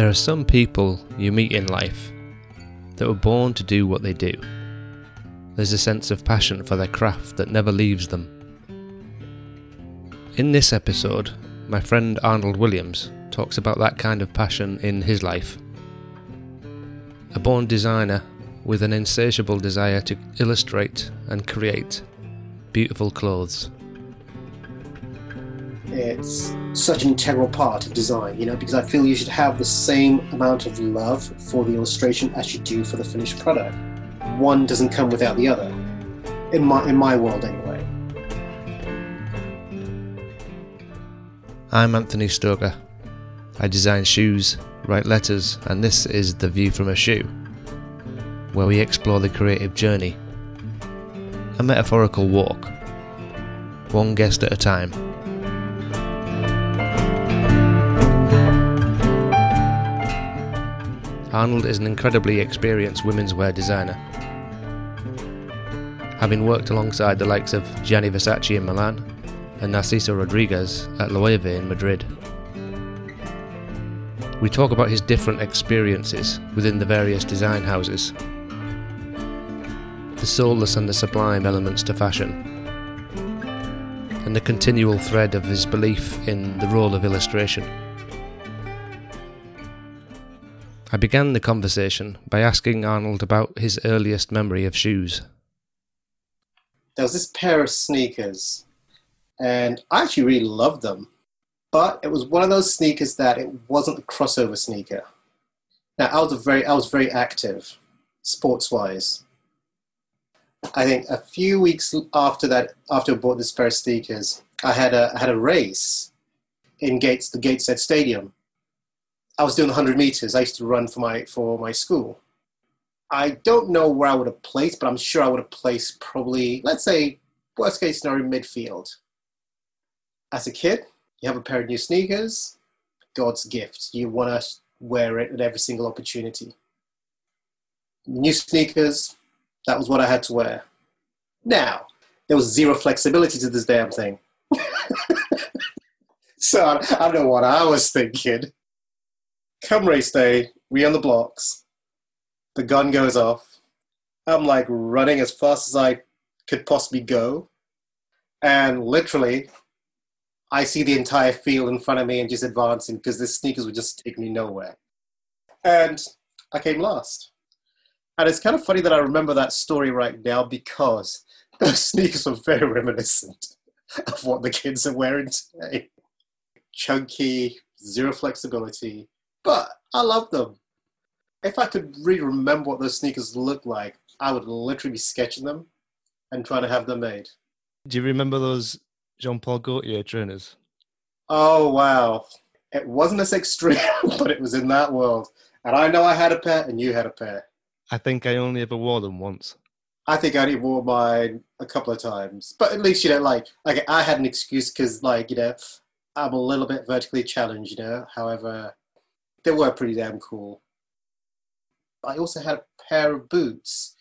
There are some people you meet in life that were born to do what they do. There's a sense of passion for their craft that never leaves them. In this episode, my friend Arnold Williams talks about that kind of passion in his life. A born designer with an insatiable desire to illustrate and create beautiful clothes. It's such an integral part of design, you know, because I feel you should have the same amount of love for the illustration as you do for the finished product. One doesn't come without the other, in my in my world anyway. I'm Anthony Stoker. I design shoes, write letters, and this is The View from a Shoe, where we explore the creative journey. A metaphorical walk, one guest at a time. Arnold is an incredibly experienced women's wear designer. Having worked alongside the likes of Gianni Versace in Milan and Narciso Rodriguez at Loewe in Madrid. We talk about his different experiences within the various design houses, the soulless and the sublime elements to fashion, and the continual thread of his belief in the role of illustration. I began the conversation by asking Arnold about his earliest memory of shoes. There was this pair of sneakers, and I actually really loved them. But it was one of those sneakers that it wasn't a crossover sneaker. Now I was very I was very active, sports wise. I think a few weeks after that, after I bought this pair of sneakers, I had a I had a race in Gates the Gateshead Stadium I was doing the 100 meters. I used to run for my for my school. I don't know where I would have placed, but I'm sure I would have placed probably, let's say, worst case scenario, midfield. As a kid, you have a pair of new sneakers, God's gift. You want to wear it at every single opportunity. New sneakers, that was what I had to wear. Now, there was zero flexibility to this damn thing. so I, I don't know what I was thinking come race day, we on the blocks. The gun goes off. I'm like running as fast as I could possibly go. And literally, I see the entire field in front of me and just advancing because the sneakers would just take me nowhere. And I came last. And it's kind of funny that I remember that story right now because those sneakers were very reminiscent of what the kids are wearing today. Chunky, zero flexibility, but I love them. If I could really remember what those sneakers looked like, I would literally be sketching them and trying to have them made. Do you remember those Jean Paul Gaultier trainers? Oh, wow. It wasn't as extreme, but it was in that world. And I know I had a pair and you had a pair. I think I only ever wore them once. I think I only wore mine a couple of times. But at least, you know, like, like I had an excuse because, like, you know, I'm a little bit vertically challenged, you know. However, they were pretty damn cool. I also had a pair of boots.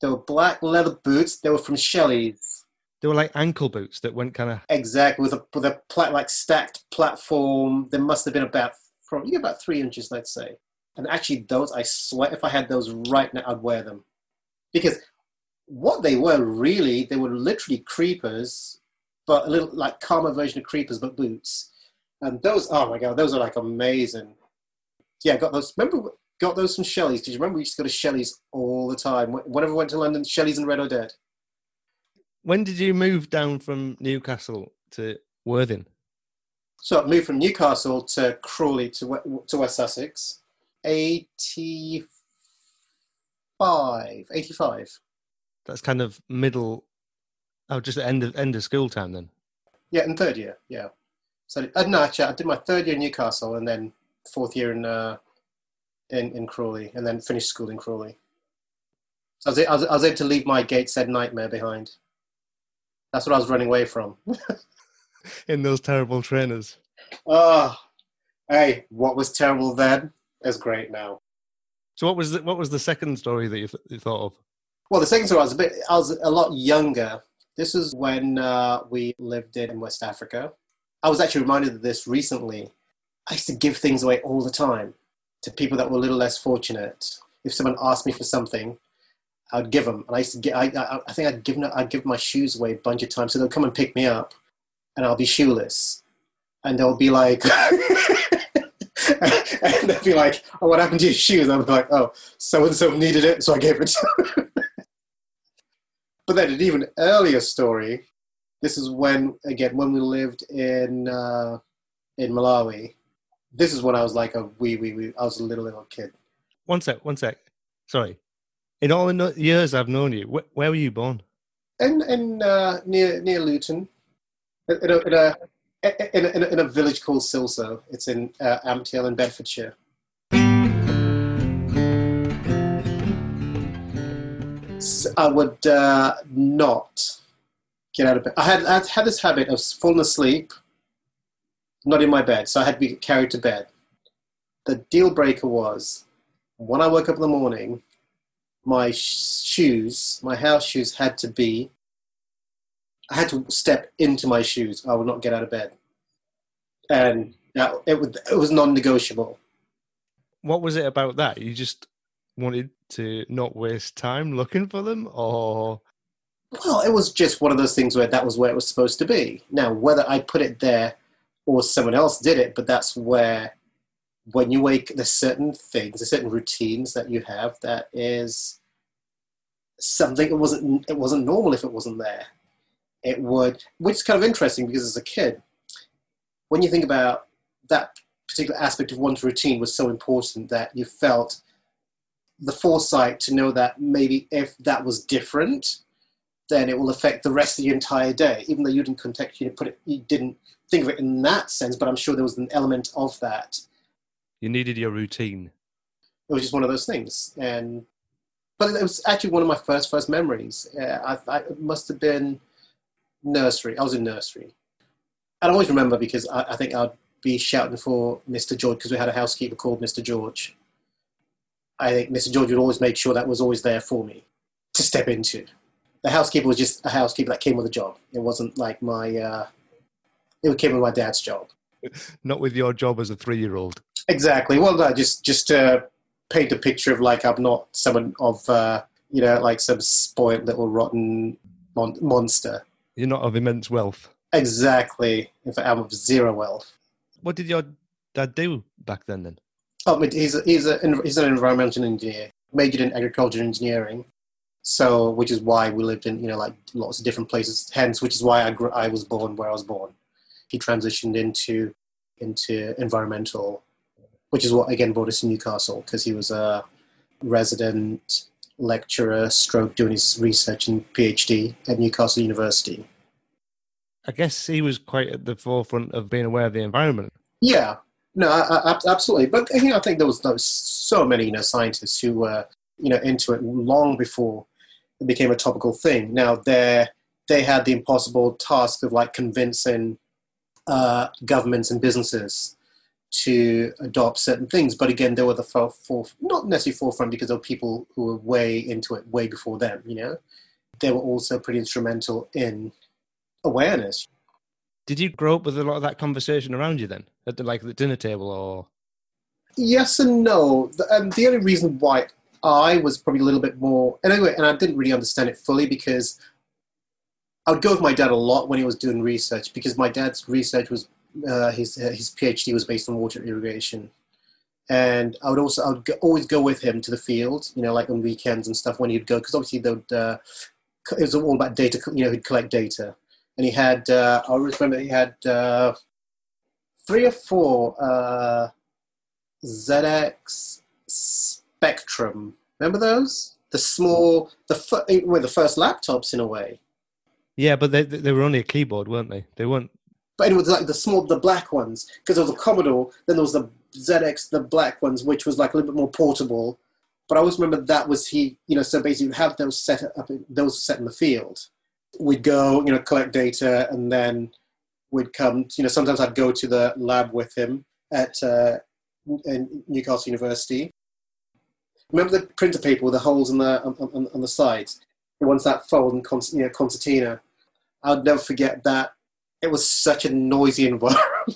They were black leather boots. They were from Shelley's. They were like ankle boots that went kind of exactly with a with a plat, like stacked platform. There must have been about probably about three inches, let's say. And actually, those I swear, if I had those right now, I'd wear them because what they were really, they were literally creepers, but a little like calmer version of creepers, but boots. And those, oh my god, those are like amazing yeah, got those. Remember, got those from Shelley's. Did you remember we used to go to Shelley's all the time? Whenever we went to London, Shelley's and Red or Dead. When did you move down from Newcastle to Worthing? So I moved from Newcastle to Crawley to, to West Sussex. 85. 85. That's kind of middle, oh, just the end of, end of school time then? Yeah, in third year, yeah. So, uh, no, actually, I did my third year in Newcastle and then fourth year in uh, in in Crawley, and then finished school in Crawley. So I was, I was, I was able to leave my Gateshead nightmare behind. That's what I was running away from. in those terrible trainers. Oh, hey, what was terrible then is great now. So what was the, what was the second story that you, th- you thought of? Well, the second story I was a bit I was a lot younger. This was when uh, we lived in West Africa. I was actually reminded of this recently. I used to give things away all the time. to people that were a little less fortunate. If someone asked me for something, I'd give them. And I used to get, I, I, I think I'd given, I'd give my shoes away a bunch of times. So they'll come and pick me up and I'll be shoeless. And they'll be like, and they'll be like, oh, what happened to your shoes? I'm like, oh, so-and-so needed it, so I gave it to but then an even earlier story, this is when, again, when we lived in, uh, in Malawi. This is when I was like a wee, wee, wee. I was a little, little kid. One sec, one sec. Sorry. In all the years I've known you, wh- where were you born? In, in uh, near near Luton, in a, in a, in a, in a, in a village called Silsoe. It's in uh, Ampthill in Bedfordshire. So I would uh, not get out of bed. I had, I had this habit of falling asleep, not in my bed, so I had to be carried to bed. The deal breaker was when I woke up in the morning, my shoes, my house shoes, had to be. I had to step into my shoes. I would not get out of bed, and that, it was it was non-negotiable. What was it about that? You just wanted to not waste time looking for them, or well, it was just one of those things where that was where it was supposed to be. Now, whether I put it there or someone else did it, but that's where when you wake, there's certain things, there's certain routines that you have that is something it wasn't it wasn't normal if it wasn't there. It would, which is kind of interesting because as a kid, when you think about that particular aspect of one's routine was so important that you felt the foresight to know that maybe if that was different, then it will affect the rest of the entire day. Even though you didn't context, you put it, you didn't think of it in that sense, but I'm sure there was an element of that you needed your routine. It was just one of those things, and but it was actually one of my first first memories. Uh, I, I, it must have been nursery. I was in nursery. I always remember because I, I think I'd be shouting for Mr. George because we had a housekeeper called Mr. George. I think Mr. George would always make sure that was always there for me to step into. The housekeeper was just a housekeeper that came with a job. It wasn't like my. Uh, it came with my dad's job. Not with your job as a three-year-old. Exactly. Well, no, just just to paint a picture of like I'm not someone of uh, you know like some spoiled little rotten mon- monster. You're not of immense wealth. Exactly. In fact, I'm of zero wealth. What did your dad do back then? Then. Oh, he's a, he's a, he's an environmental engineer, majored in agriculture engineering. So, which is why we lived in you know like lots of different places. Hence, which is why I grew, I was born where I was born. He transitioned into into environmental which is what again brought us to Newcastle because he was a resident lecturer, stroke doing his research and PhD at Newcastle University. I guess he was quite at the forefront of being aware of the environment. Yeah, no, I, I, absolutely. But you know, I think there was, there was so many you know scientists who were you know into it long before it became a topical thing. Now they they had the impossible task of like convincing uh, governments and businesses to adopt certain things. But again, they were the for, for, not necessarily forefront because there were people who were way into it way before them. You know, they were also pretty instrumental in awareness. Did you grow up with a lot of that conversation around you then, at the like the dinner table, or? Yes and no. The, um, the only reason why I was probably a little bit more, and anyway, and I didn't really understand it fully because I would go with my dad a lot when he was doing research because my dad's research was uh, his uh, his PhD was based on water irrigation, and I would also I would go, always go with him to the field, you know, like on weekends and stuff when he'd go because obviously the uh, it was all about data, you know, he'd collect data, and he had uh, I always remember he had uh, three or four uh, ZX Spectrum. Remember those? The small, the eh, were the first laptops in a way. Yeah, but they they were only a keyboard, weren't they? They weren't but it was like the small, the black ones, because there was a Commodore, then there was the ZX, the black ones, which was like a little bit more portable. But I always remember that was he, you know, so basically you'd have those set up, those set in the field. We'd go, you know, collect data, and then we'd come, you know, sometimes I'd go to the lab with him at uh, Newcastle University. Remember the printer paper with the holes in the, on, on, on the sides? The ones that fold and, you know, concertina. I'll never forget that it was such a noisy environment.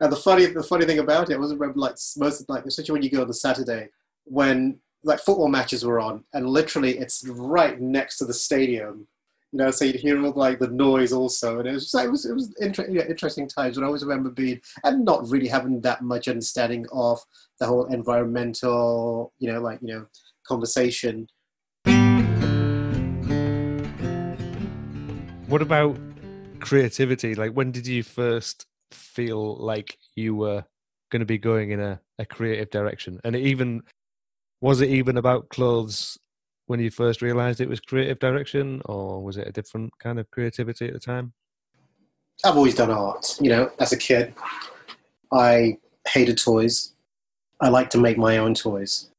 And the funny, the funny thing about it, I was remember like most of like, especially when you go on the Saturday when like football matches were on, and literally it's right next to the stadium. You know, so you'd hear all like the noise also, and it was just it was it was inter- yeah, interesting times. And I always remember being and not really having that much understanding of the whole environmental, you know, like you know, conversation. What about creativity? Like, when did you first feel like you were going to be going in a, a creative direction? And even was it even about clothes when you first realized it was creative direction, or was it a different kind of creativity at the time? I've always done art. You know, as a kid, I hated toys. I like to make my own toys.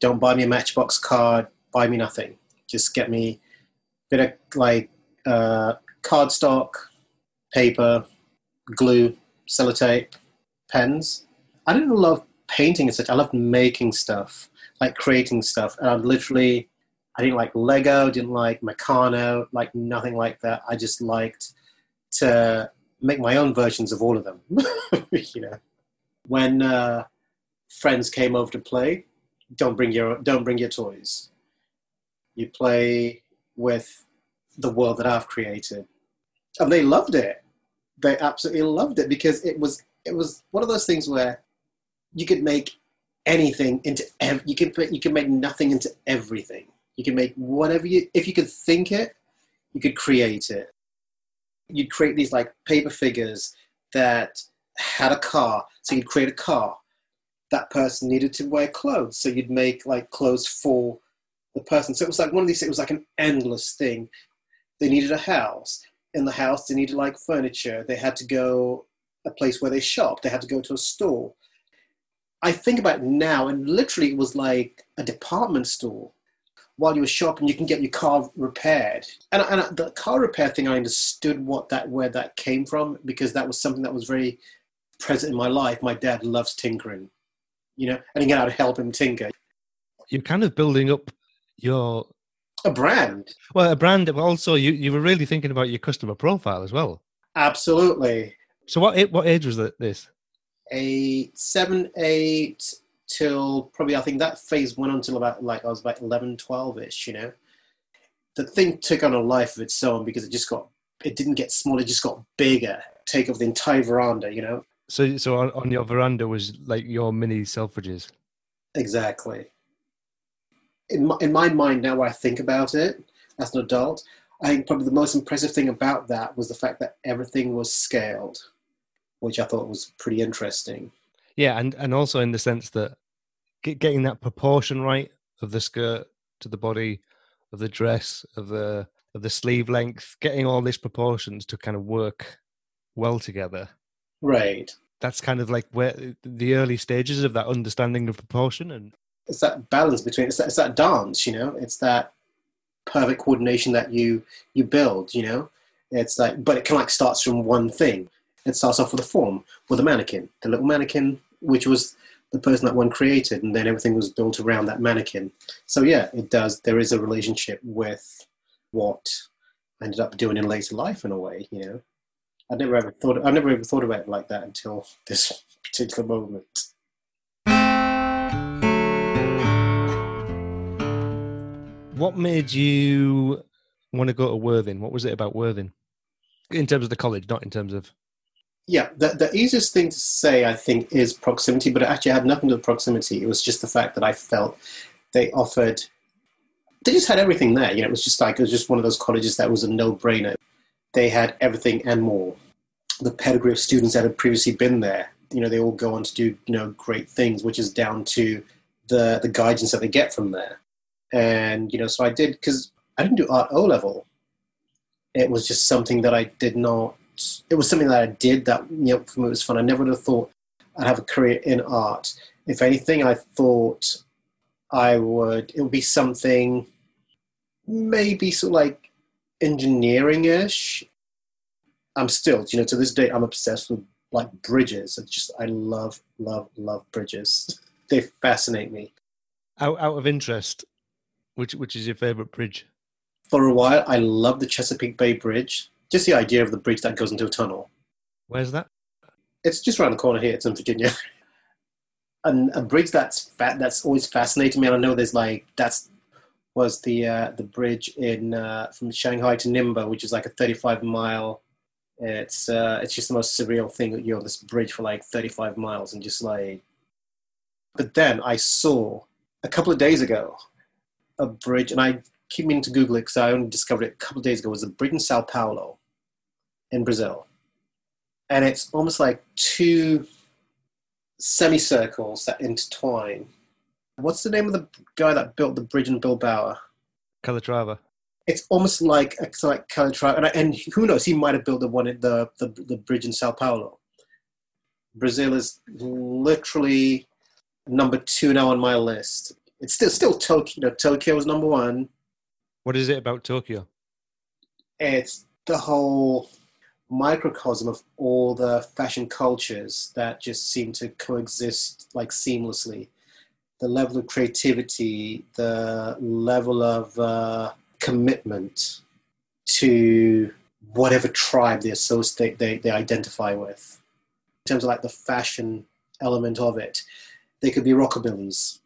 Don't buy me a Matchbox card. Buy me nothing. Just get me a bit of like uh, cardstock, paper, glue, sellotape, pens. I didn't love painting as such. I loved making stuff, like creating stuff. And I literally, I didn't like Lego, didn't like Meccano, like nothing like that. I just liked to make my own versions of all of them. you know, when uh, friends came over to play, don't bring your don't bring your toys. You play with the world that I've created, and they loved it. They absolutely loved it because it was it was one of those things where you could make anything into ev- you can you can make nothing into everything. You can make whatever you if you could think it, you could create it. You'd create these like paper figures that had a car, so you'd create a car. That person needed to wear clothes, so you'd make like clothes for the person. So it was like one of these. It was like an endless thing. They needed a house. In the house, they needed like furniture. They had to go a place where they shop. They had to go to a store. I think about now, and literally it was like a department store. While you were shopping, you can get your car repaired. And, and the car repair thing, I understood what that where that came from because that was something that was very present in my life. My dad loves tinkering, you know, and again, I'd help him tinker. You're kind of building up your A brand, well a brand, but also you you were really thinking about your customer profile as well. absolutely. So what what age was this? a seven, eight till probably I think that phase went on until about like I was about 11, 12 ish, you know. The thing took on a life of its own because it just got, it didn't get smaller, it just got bigger, take over the entire veranda, you know. So so on, on your veranda was like your mini Selfridges. Exactly. In my, in my mind now, where I think about it as an adult, I think probably the most impressive thing about that was the fact that everything was scaled, which I thought was pretty interesting. Yeah, and and also in the sense that get, getting that proportion right of the skirt to the body, of the dress, of the of the sleeve length, getting all these proportions to kind of work well together. Right. That's kind of like where the early stages of that understanding of proportion and it's that balance between it's that, it's that dance you know it's that perfect coordination that you you build you know it's like but it kind of like starts from one thing it starts off with a form with a mannequin the little mannequin which was the person that one created and then everything was built around that mannequin so yeah it does there is a relationship with what I ended up doing in later life in a way you know i never ever thought i never ever thought about it like that until this particular moment what made you want to go to Worthing? What was it about Worthing? In terms of the college, not in terms of Yeah, the, the easiest thing to say, I think, is proximity, but it actually had nothing to do with proximity. It was just the fact that I felt they offered, they just had everything there. You know, it was just like, it was just one of those colleges that was a no brainer. They had everything and more. The pedigree of students that had previously been there, you know, they all go on to do, you know, great things, which is down to the, the guidance that they get from there. And, you know, so I did, because I didn't do art O level. It was just something that I did not it was something that I did that you know for me was fun. I never would have thought I'd have a career in art. If anything, I thought I would. It would be something maybe sort of like engineering-ish. I'm still, you know, to this day, I'm obsessed with like bridges. It's just I love, love, love bridges. they fascinate me. out out of interest, which which is your favorite bridge? For a while, I loved the Chesapeake Bay Bridge. Just the idea of the bridge that goes into a tunnel. Where's that? It's just around the corner here. It's in Virginia. and a bridge that's fat, that's always fascinated me. And I know there's like that's was the uh, the bridge in uh, from Shanghai to Ningbo, which is like a 35 mile. It's uh, it's just the most surreal thing that you're on this bridge for like 35 miles and just like. But then I saw a couple of days ago a bridge, and I keep meaning to Google it because I only discovered it a couple of days ago. It was a bridge in Sao Paulo, in Brazil, and it's almost like two semicircles that intertwine. What's the name of the guy that built the bridge in Bilbao? Calatrava. It's almost like it's like Calatrava, and, and who knows? He might have built the one at the, the the bridge in Sao Paulo. Brazil is literally number two now on my list. It's still still Tokyo. You know, Tokyo is number one. What is it about Tokyo? It's the whole microcosm of all the fashion cultures that just seem to coexist like seamlessly. The level of creativity, the level of uh, commitment to whatever tribe they associate, they, they identify with. In terms of like the fashion element of it, they could be rockabillys.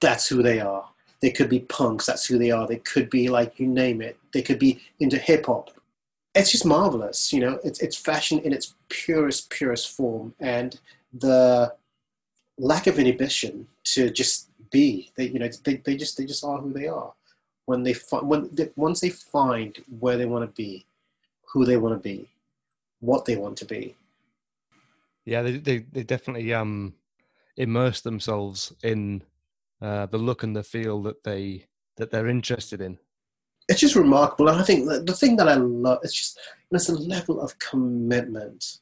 That's who they are. They could be punks. That's who they are. They could be like you name it. They could be into hip hop it's just marvelous. You know, it's it's fashion in its purest purest form, and the lack of inhibition to just be. They you know they, they just they just are who they are. When they find when they, once they find where they want to be, who they want to be, what they want to be. Yeah, they they, they definitely um immerse themselves in uh, the look and the feel that they that they're interested in it's just remarkable. And I think the, the thing that I love is just there's a level of commitment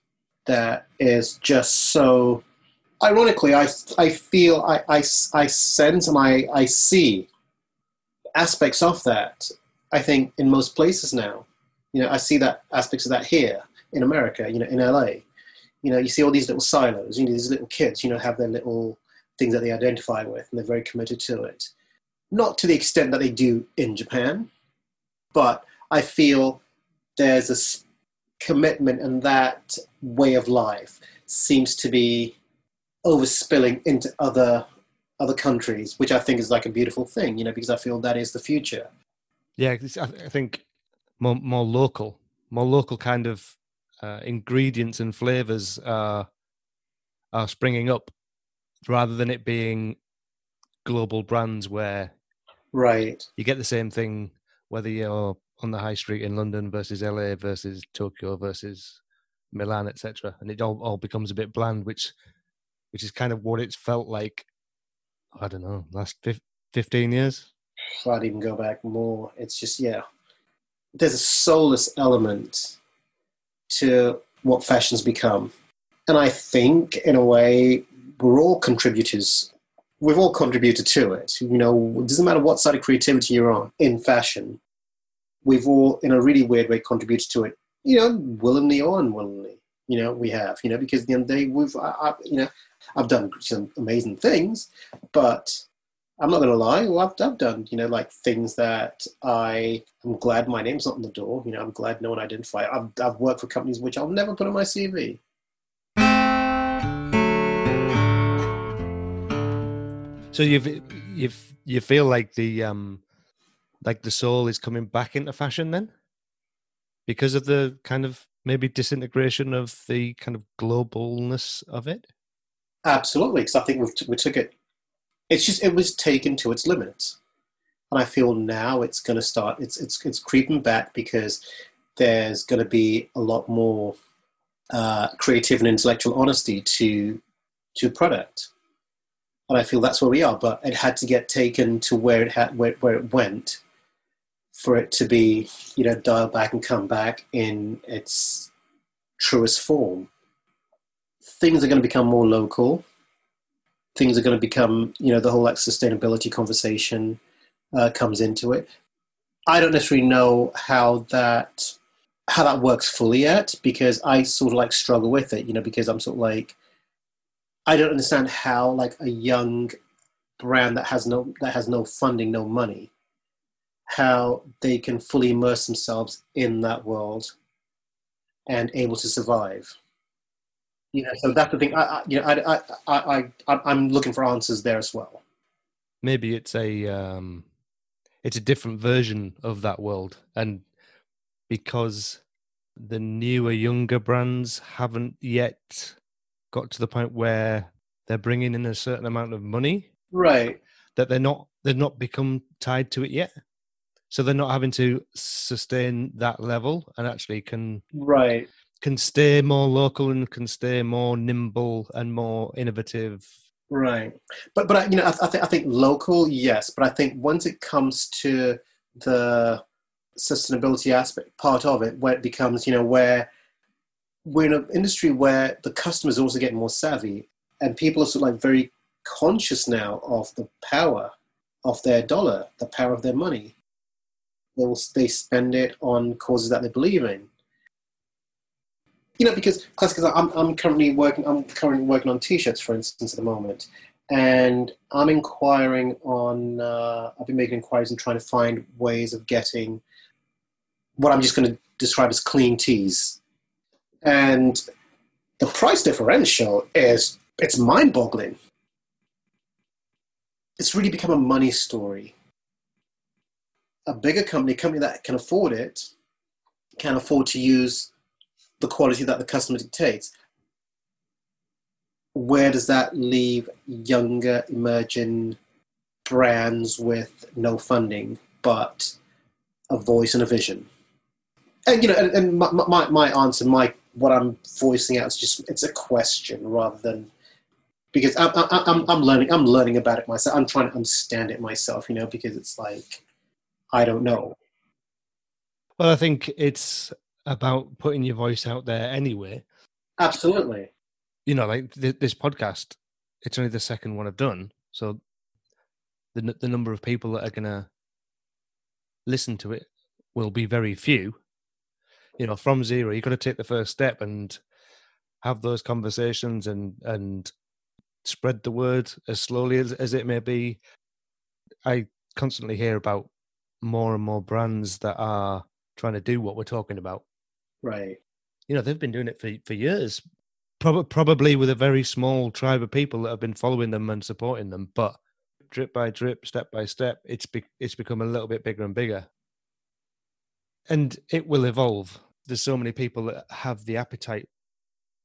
that is just so. Ironically, I I feel I I, I sense and I I see aspects of that. I think in most places now, you know, I see that aspects of that here in America. You know, in LA, you know, you see all these little silos. You know, these little kids. You know, have their little things that they identify with, and they're very committed to it. Not to the extent that they do in Japan, but I feel there's a commitment and that way of life seems to be overspilling into other other countries, which I think is like a beautiful thing, you know, because I feel that is the future. Yeah, I think more more local, more local kind of uh, ingredients and flavors are are springing up, rather than it being global brands where right you get the same thing whether you're on the high street in London versus LA versus Tokyo versus Milan, etc. And it all, all becomes a bit bland, which which is kind of what it's felt like. I don't know, last 15 years. I'd even go back more. It's just yeah, there's a soulless element to what fashion's become, and I think in a way we're all contributors we've all contributed to it. You know, it doesn't matter what side of creativity you're on in fashion, we've all, in a really weird way, contributed to it. You know, willingly or unwillingly. You know, we have. You know, because at the end of the day, we've, I, I, you know, I've done some amazing things, but I'm not going to lie. Well, I've, I've done, you know, like things that I am glad my name's not on the door. You know, I'm glad no one identified. I've, I've worked for companies which I'll never put on my CV. So you've you've you feel like the um like the soul is coming back into fashion then? Because of the kind of maybe disintegration of the kind of globalness of it? Absolutely because i think we, we took it it's just it was taken to its limits. And i feel now it's going to start it's it's it's creeping back because there's going to be a lot more uh, creative and intellectual honesty to to product. And I feel that's where we are. But it had to get taken to where it had where, where it went for it to be, you know, dialed back and come back in its truest form. Things are going to become more local. Things are going to become, you know, the whole like sustainability conversation uh, comes into it. I don't necessarily know how that how that works fully yet because I sort of like struggle with it, you know, because I'm sort of like I don't understand how like a young brand that has no that has no funding, no money, how they can fully immerse themselves in that world and able to survive. You know, so that's the thing. I, I you know, I, I, I, I, I'm looking for answers there as well. Maybe it's a um, it's a different version of that world, and because the newer, younger brands haven't yet got to the point where they're bringing in a certain amount of money, Right. that they're not they've not become tied to it yet. So they're not having to sustain that level and actually can Right. can stay more local and can stay more nimble and more innovative. Right. But but I- you know, I, I think I think local, yes. But I think once it comes to the sustainability aspect part of it, where it becomes, you know, where we're in an industry where the customers are also getting more savvy, and people are sort of like very conscious now of the power of their dollar, the power of their money. They will they spend it on causes that they believe in. You know, because because I'm I'm currently working I'm currently working on T-shirts, for instance, at the moment, and I'm inquiring on. Uh, I've been making inquiries and trying to find ways of getting what I'm just going to describe as clean tees, and the price differential is it's mind-boggling. It's really become a money story. A bigger company, a company that can afford it, can afford to use the quality that the customer dictates. Where does that leave younger, emerging brands with no funding but a voice and a vision? And you know, and, and my, my my answer, my what I'm voicing out is just it's a question rather than because I'm I'm I'm learning I'm learning about it myself. I'm trying to understand it myself, you know, because it's like I don't know. Well, I think it's about putting your voice out there anyway. Absolutely. You know, like th- this podcast, it's only the second one I've done, so the n- the number of people that are gonna listen to it will be very few. You know, from zero, you've got to take the first step and have those conversations and and spread the word as slowly as, as it may be. I constantly hear about more and more brands that are trying to do what we're talking about. Right. You know, they've been doing it for for years, Prob- probably with a very small tribe of people that have been following them and supporting them. But drip by drip, step by step, it's be- it's become a little bit bigger and bigger, and it will evolve. There's so many people that have the appetite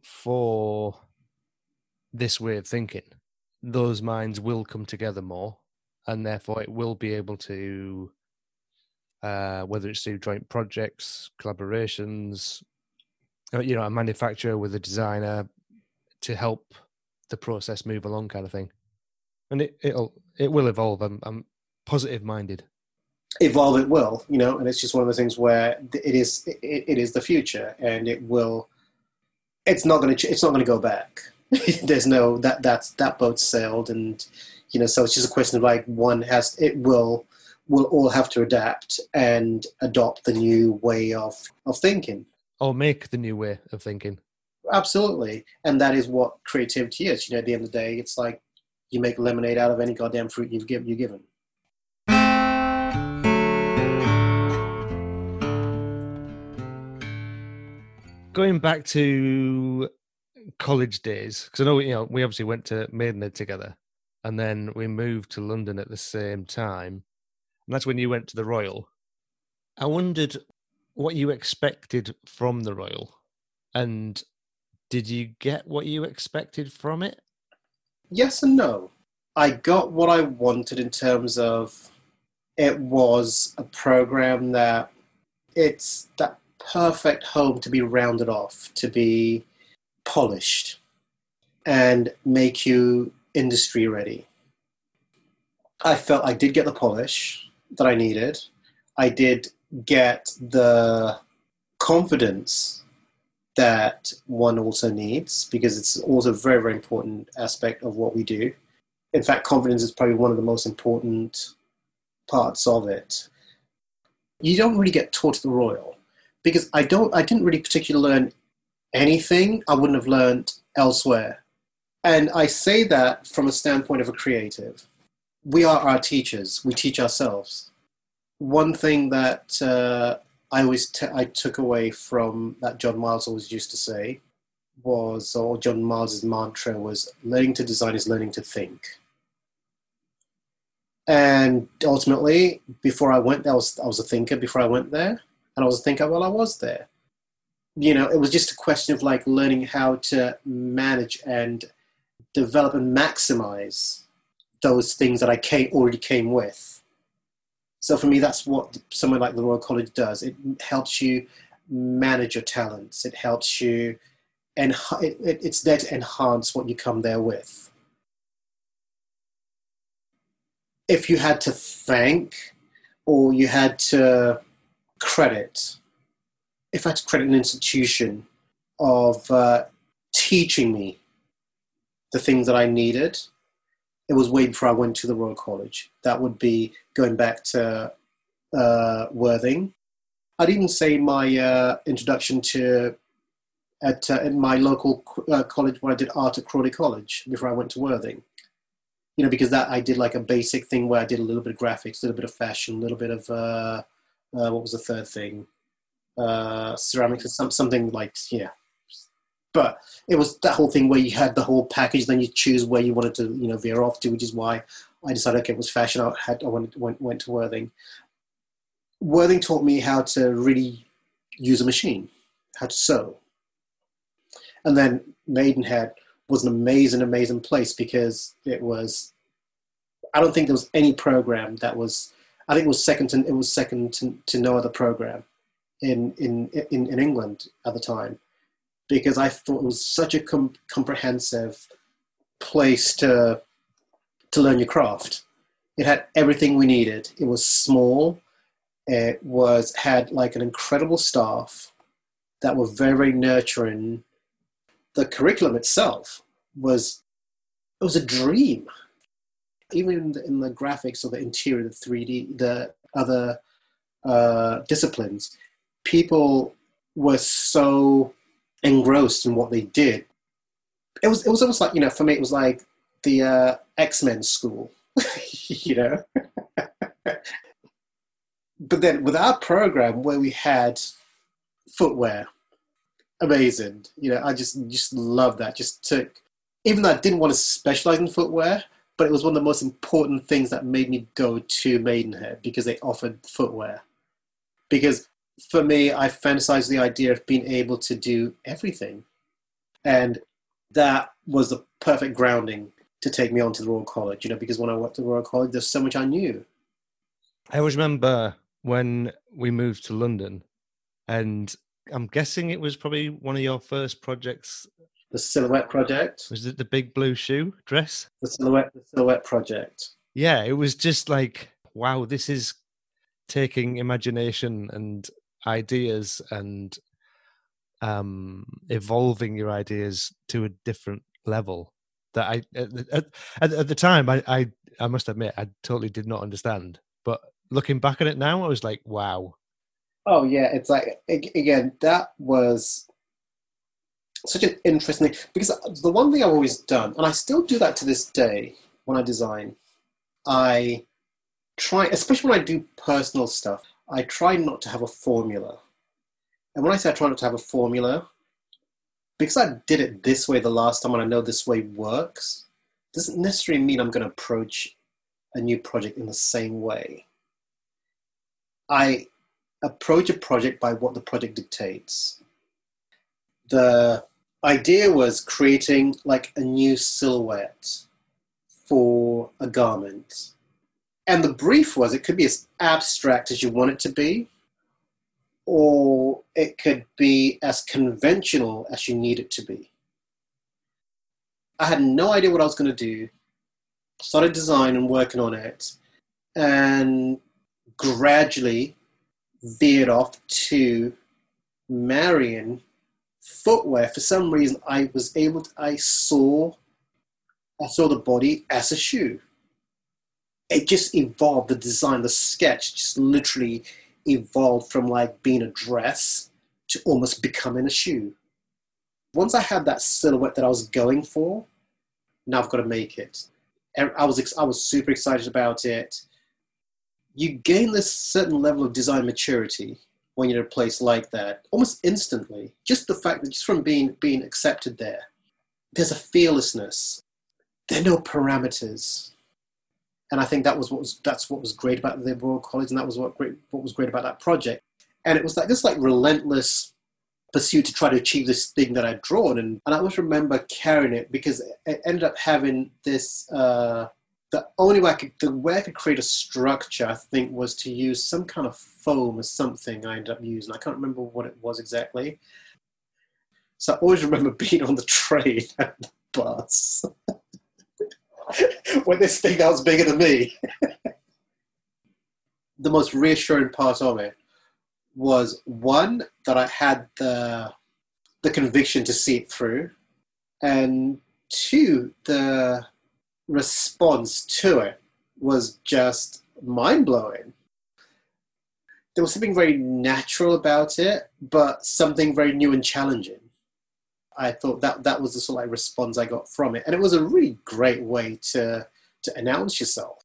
for this way of thinking. Those minds will come together more, and therefore it will be able to uh, whether it's through joint projects, collaborations, uh, you know, a manufacturer with a designer to help the process move along, kind of thing. And it it'll it will evolve. I'm I'm positive minded. Evolve it will, you know, and it's just one of those things where it is it, it is the future, and it will. It's not going to it's not going to go back. There's no that that's that boat sailed, and you know, so it's just a question of like one has it will will all have to adapt and adopt the new way of of thinking. Or make the new way of thinking. Absolutely, and that is what creativity is. You know, at the end of the day, it's like you make lemonade out of any goddamn fruit you've given. You given. Going back to college days, because I know you know we obviously went to Maidenhead together, and then we moved to London at the same time, and that's when you went to the Royal. I wondered what you expected from the Royal, and did you get what you expected from it? Yes and no. I got what I wanted in terms of it was a program that it's that perfect home to be rounded off, to be polished, and make you industry ready. I felt I did get the polish that I needed. I did get the confidence that one also needs because it's also a very, very important aspect of what we do. In fact, confidence is probably one of the most important parts of it. You don't really get taught at the Royal because I don't. I didn't really particularly learn anything I wouldn't have learned elsewhere, and I say that from a standpoint of a creative. We are our teachers. We teach ourselves. One thing that uh, I always t- I took away from that John Miles always used to say was, or John Miles's mantra was, learning to design is learning to think. And ultimately, before I went, I was I was a thinker before I went there, and I was a thinker while I was there. You know, it was just a question of like learning how to manage and develop and maximize those things that I came, already came with. So for me, that's what somewhere like the Royal College does. It helps you manage your talents. It helps you, and it, it, it's there to enhance what you come there with. If you had to thank, or you had to credit, if I had to credit an institution of uh, teaching me the things that I needed, it was way before I went to the Royal College. That would be going back to uh, Worthing. I'd even say my uh, introduction to at uh, in my local uh, college where I did art at Crawley College before I went to Worthing. You know, because that I did like a basic thing where I did a little bit of graphics, a little bit of fashion, a little bit of uh, uh, what was the third thing? ceramics, some, something like yeah, but it was that whole thing where you had the whole package, then you choose where you wanted to, you know, veer off to, which is why I decided okay, it was fashion. I had I went went, went to Worthing. Worthing taught me how to really use a machine, how to sew, and then Maidenhead was an amazing, amazing place because it was. I don't think there was any program that was. I think it was second to it was second to, to no other program in, in in in England at the time because I thought it was such a com- comprehensive place to to learn your craft. It had everything we needed. It was small. It was had like an incredible staff that were very very nurturing. The curriculum itself was it was a dream. Even in the, in the graphics or the interior, the 3D, the other uh, disciplines, people were so engrossed in what they did. It was it was almost like you know for me it was like the uh, X Men school, you know. but then with our program where we had footwear, amazing. You know, I just just love that. Just took even though I didn't want to specialize in footwear, but it was one of the most important things that made me go to Maidenhead because they offered footwear. Because for me, I fantasized the idea of being able to do everything. And that was the perfect grounding to take me on to the Royal College, you know, because when I went to the Royal College, there's so much I knew. I always remember when we moved to London, and I'm guessing it was probably one of your first projects. The Silhouette Project. Was it the big blue shoe dress? The Silhouette, the Silhouette Project. Yeah, it was just like, wow, this is taking imagination and ideas and um, evolving your ideas to a different level that I at, at, at the time I, I I must admit I totally did not understand. But looking back at it now, I was like, wow. Oh yeah, it's like again that was such an interesting thing because the one thing I've always done, and I still do that to this day when I design, I try, especially when I do personal stuff, I try not to have a formula. And when I say I try not to have a formula, because I did it this way the last time and I know this way works, doesn't necessarily mean I'm going to approach a new project in the same way. I approach a project by what the project dictates. The idea was creating like a new silhouette for a garment and the brief was it could be as abstract as you want it to be, or it could be as conventional as you need it to be. I had no idea what I was going to do. Started design and working on it, and gradually veered off to marrying footwear. For some reason, I was able to. I saw, I saw the body as a shoe it just evolved. The design, the sketch, just literally evolved from like being a dress to almost becoming a shoe. Once I had that silhouette that I was going for, now I've got to make it. I was I was super excited about it. You gain this certain level of design maturity when you're in a place like that, almost instantly. Just the fact that just from being being accepted there, there's a fearlessness. There are no parameters, and I think that was what was that's what was great about the Royal College, and that was what great what was great about that project. And it was like this like relentless pursuit to try to achieve this thing that I'd drawn, and, and I always remember carrying it because it ended up having this. Uh, the only way I could, the way I could create a structure, I think, was to use some kind of foam or something. I ended up using. I can't remember what it was exactly. So I always remember being on the train and the bus when this thing was bigger than me. the most reassuring part of it was one that I had the the conviction to see it through, and two the response to it was just mind blowing. There was something very natural about it, but something very new and challenging. I thought that that was the sort of like response I got from it, and it was a really great way to to announce yourself.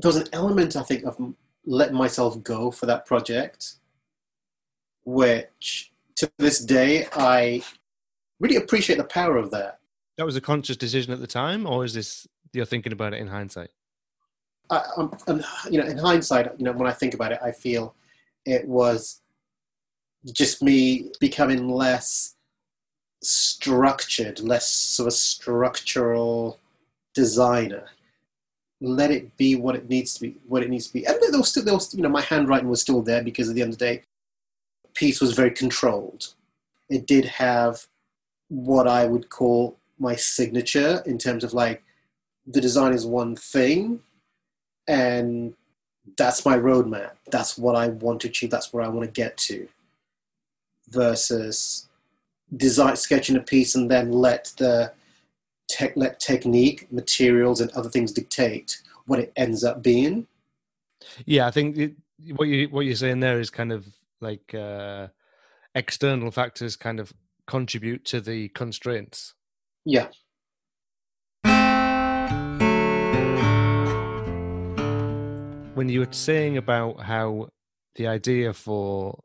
There was an element, I think, of letting myself go for that project, which to this day I really appreciate the power of that. That was a conscious decision at the time, or is this you're thinking about it in hindsight? I, I'm, you know, in hindsight, you know, when I think about it, I feel it was just me becoming less structured, less of structural designer. Let it be what it needs to be, what it needs to be. And there was still, there was, you know, my handwriting was still there because at the end of the day, piece was very controlled. It did have what I would call my signature in terms of like the design is one thing and that's my roadmap. That's what I want to achieve. That's where I want to get to. Versus design sketching a piece and then let the tech, let technique, materials, and other things dictate what it ends up being. Yeah, I think it, what you what you're saying there is kind of like uh, external factors kind of contribute to the constraints. Yeah. When you were saying about how the idea for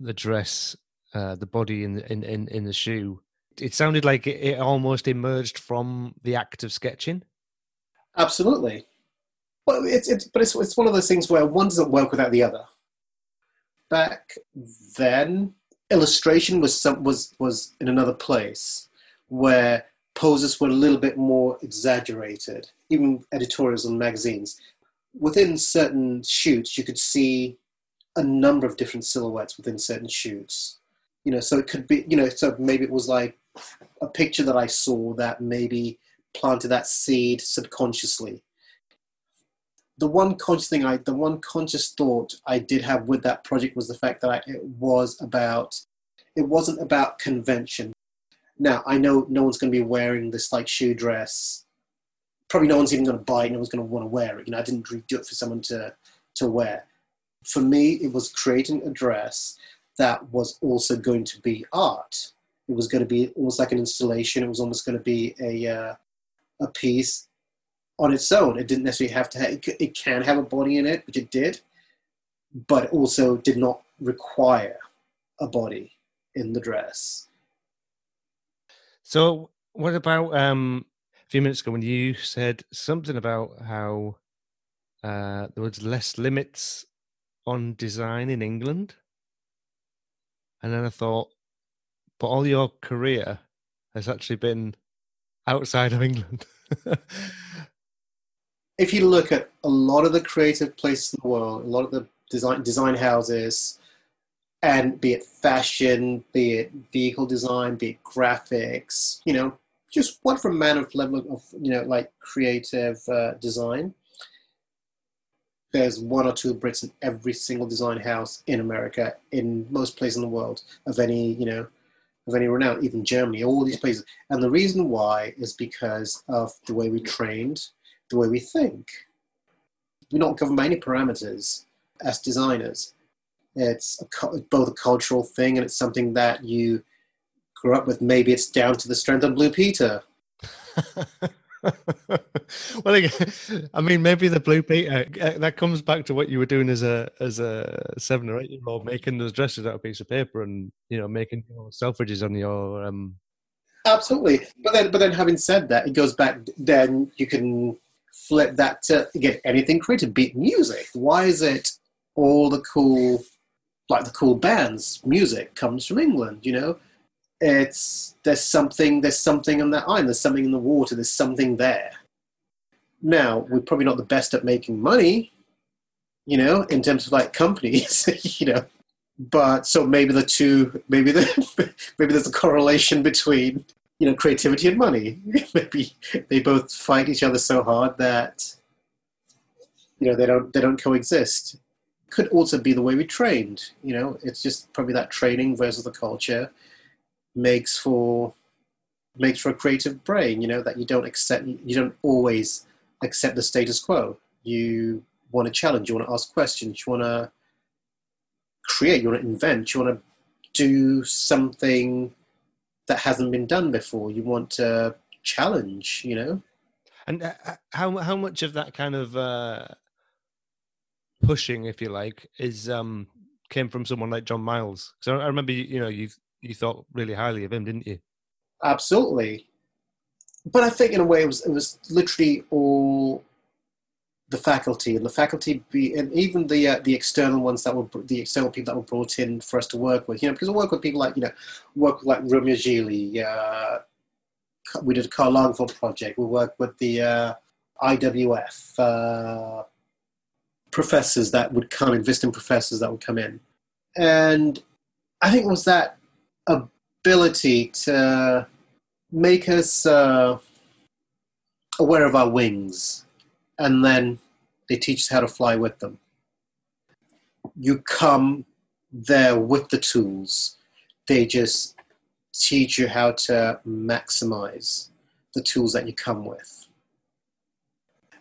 the dress, uh, the body in, in in in the shoe, it sounded like it, it almost emerged from the act of sketching. Absolutely. Well, it's, it's but it's it's one of those things where one doesn't work without the other. Back then, illustration was some, was was in another place where poses were a little bit more exaggerated, even editorials and magazines. Within certain shoots, you could see a number of different silhouettes within certain shoots. You know, so it could be, you know, so maybe it was like a picture that I saw that maybe planted that seed subconsciously. The one conscious thing I, the one conscious thought I did have with that project was the fact that I, it was about, it wasn't about convention. Now I know no one's going to be wearing this like shoe dress. Probably no one's even going to buy it. No one's going to want to wear it. You know, I didn't do it for someone to to wear. For me, it was creating a dress that was also going to be art. It was going to be almost like an installation. It was almost going to be a uh, a piece on its own. It didn't necessarily have to. Have, it, it can have a body in it, which it did, but also did not require a body in the dress. So, what about um, a few minutes ago when you said something about how uh, there was less limits on design in England? And then I thought, but all your career has actually been outside of England. if you look at a lot of the creative places in the world, a lot of the design design houses, and be it fashion, be it vehicle design, be it graphics, you know, just one from man of level of you know like creative uh, design. There's one or two Brits in every single design house in America, in most places in the world of any you know of any renown, even Germany, all these places. And the reason why is because of the way we trained, the way we think. We're not governed by any parameters as designers. It's a, both a cultural thing and it's something that you grew up with. Maybe it's down to the strength of Blue Peter. well, I mean, maybe the Blue Peter uh, that comes back to what you were doing as a as a seven or eight year old, making those dresses out of a piece of paper and you know making your selfridges on your. Um... Absolutely, but then but then having said that, it goes back. Then you can flip that to get anything creative, beat music. Why is it all the cool, like the cool bands, music comes from England? You know, it's there's something there's something on that island there's something in the water there's something there. Now we're probably not the best at making money you know in terms of like companies you know. But so maybe the two maybe the maybe there's a correlation between you know creativity and money. Maybe they both fight each other so hard that you know they don't they don't coexist. Could also be the way we trained you know. It's just probably that training versus the culture makes for makes for a creative brain you know that you don't accept you don't always accept the status quo. You want to challenge you want to ask questions you want to create you want to invent you want to do something that hasn't been done before. You want to challenge you know? And uh, uh how how much of that kind of uh pushing if you like is um came from someone like John Miles? I, I remember you know you've you thought really highly of him, didn't you? Absolutely. But I think in a way it was it was literally all the faculty and the faculty be and even the uh, the external ones that were the external people that were brought in for us to work with. You know, because I work with people like you know work with like Romeo Gigli. Uh, we did a Karl Lagerfeld project. We worked with the uh, IWF uh, professors that would come in, visiting professors that would come in, and I think it was that ability to make us uh, aware of our wings, and then they teach us how to fly with them. You come there with the tools, they just teach you how to maximize the tools that you come with.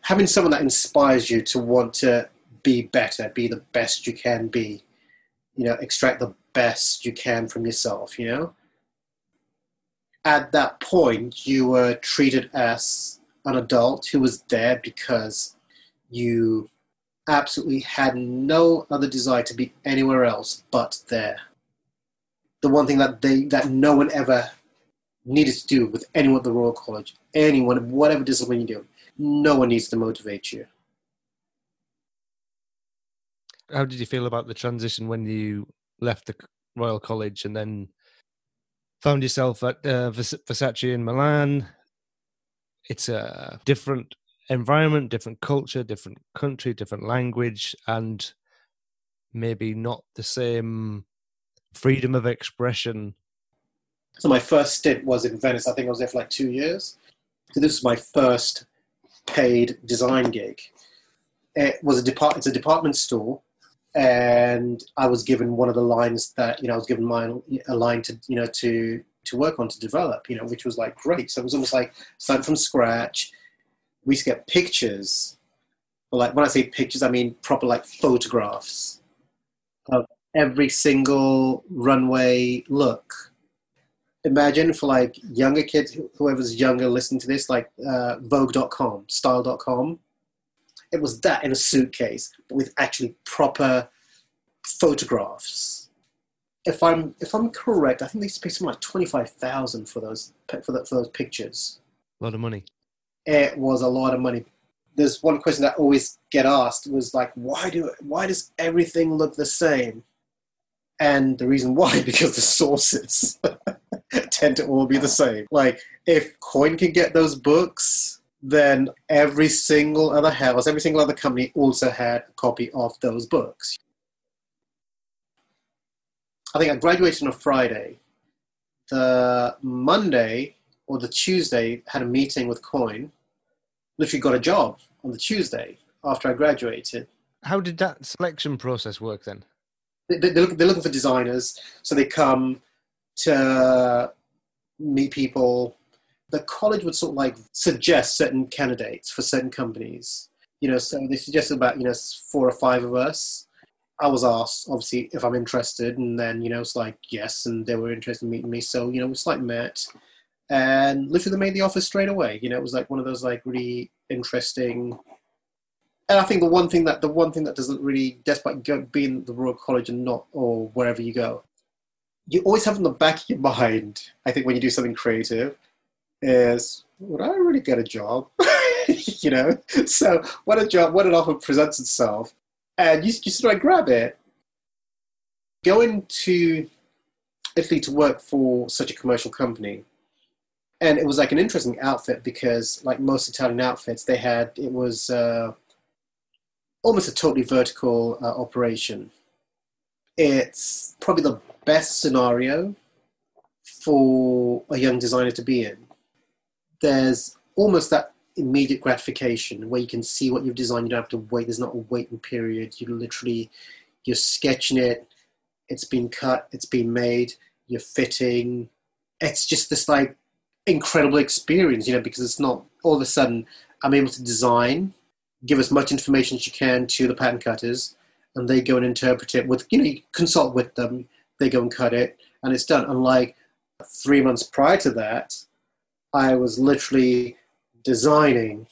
Having someone that inspires you to want to be better, be the best you can be, you know, extract the best you can from yourself, you know? At that point, you were treated as an adult who was there because you absolutely had no other desire to be anywhere else but there. The one thing that they that no one ever needed to do with anyone at the Royal College, anyone, whatever discipline you do, no one needs to motivate you. How did you feel about the transition when you left the Royal College and then found yourself at uh, Versace in Milan. It's a different environment, different culture, different country, different language, and maybe not the same freedom of expression. So my first stint was in Venice. I think I was there for like two years. So this was my first paid design gig. It was a depart. It's a department store and I was given one of the lines that you know I was given mine a line to you know to to work on to develop you know which was like great. So it was almost like starting from scratch. We used to get pictures. But like when I say pictures I mean proper like photographs of every single runway look. Imagine for like younger kids whoever's younger listening to this like uh, vogue.com style.com it was that in a suitcase, but with actually proper photographs. If I'm if I'm correct, I think they spent something like twenty five thousand for those for, the, for those pictures. A lot of money. It was a lot of money. There's one question that always get asked was like, why do why does everything look the same? And the reason why, because the sources tend to all be the same. Like if Coin can get those books, then every single other house, every single other company also had a copy of those books. I think I graduated on a Friday. The Monday or the Tuesday had a meeting with Coin. Literally got a job on the Tuesday after I graduated. How did that selection process work then? They, they, they're looking for designers, so they come to meet people the college would sort of like suggest certain candidates for certain companies. You know, so they suggested about you know four or five of us. I was asked, obviously, if I'm interested, and then you know it's like yes, and they were interested in meeting me. So you know, it's like met, and literally made the offer straight away. You know, it was like one of those like really interesting. And I think the one thing that the one thing that doesn't really, despite being the Royal College and not or wherever you go, you always have in the back of your mind. I think when you do something creative, is would I really get a job? you know, so when a job, when an offer presents itself, and you, you sort of grab it, going to Italy to work for such a commercial company. And it was like an interesting outfit because like most italian outfits they had it was uh, almost a totally vertical uh, operation. It's probably the best scenario for a young designer to be in there's almost that immediate gratification where you can see what you've designed you don't have to wait there's not a waiting period you literally you're sketching it it's been cut it's been made you're fitting it's just this like incredible experience, you know, because it's not all of a sudden I'm able to design, give as much information as you can to the pattern cutters, and they go and interpret it with, you know, you consult with them, they go and cut it, and it's done. Unlike three months prior to that, I was literally designing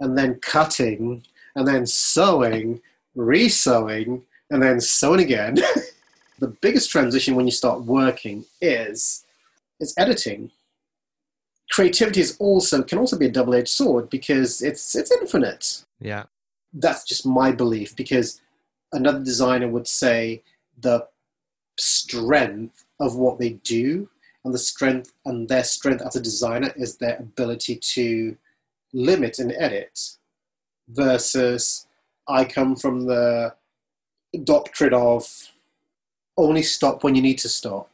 and then cutting and then sewing, resewing, and then sewing again. the biggest transition when you start working is is editing creativity is also can also be a double-edged sword because it's it's infinite. Yeah. That's just my belief because another designer would say the strength of what they do and the strength and their strength as a designer is their ability to limit and edit versus I come from the doctrine of only stop when you need to stop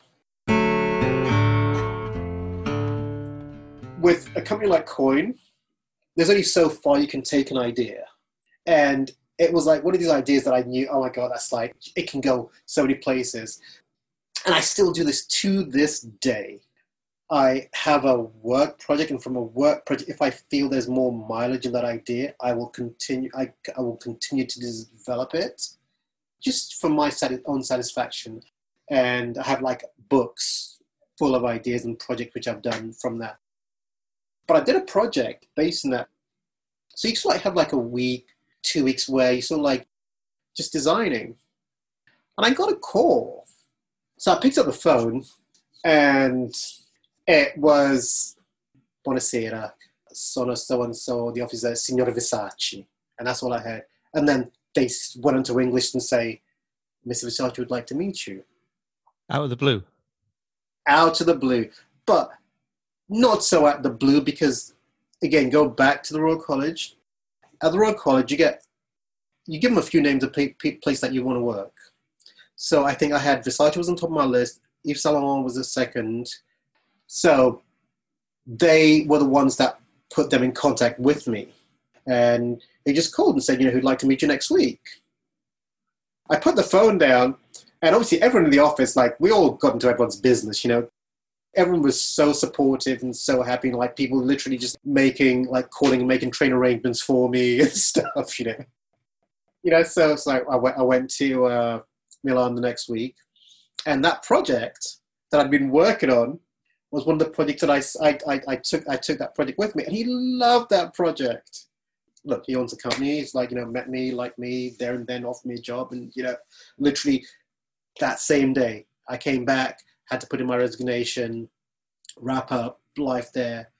with a company like Coin, there's only so far you can take an idea. And it was like one of these ideas that I knew, oh my God, that's like, it can go so many places. And I still do this to this day. I have a work project, and from a work project, if I feel there's more mileage in that idea, I will continue. I, I will continue to develop it, just for my own satisfaction. And I have like books full of ideas and projects which I've done from that. But I did a project based on that. So you sort of have like a week, two weeks where you sort of like just designing. And I got a call. So I picked up the phone and it was Buonasera, sono so and so, the officer, Signor Versace. And that's all I heard. And then they went into English and say, Mr. Versace would like to meet you. Out of the blue. Out of the blue. But not so at the blue because again go back to the royal college at the royal college you get you give them a few names of place that you want to work so i think i had versace was on top of my list yves saint laurent was the second so they were the ones that put them in contact with me and they just called and said you know who'd like to meet you next week i put the phone down and obviously everyone in the office like we all got into everyone's business you know everyone was so supportive and so happy. And, like people literally just making, like calling and making train arrangements for me and stuff, you know. You know, so it's like I went, I went to uh, Milan the next week, and that project that I'd been working on was one of the projects that I, I, I, I took. I took that project with me, and he loved that project. Look, he owns a company. He's like, you know, met me, like me, there and then offered me a job, and you know, literally that same day, I came back had to put in my resignation, wrap up life there.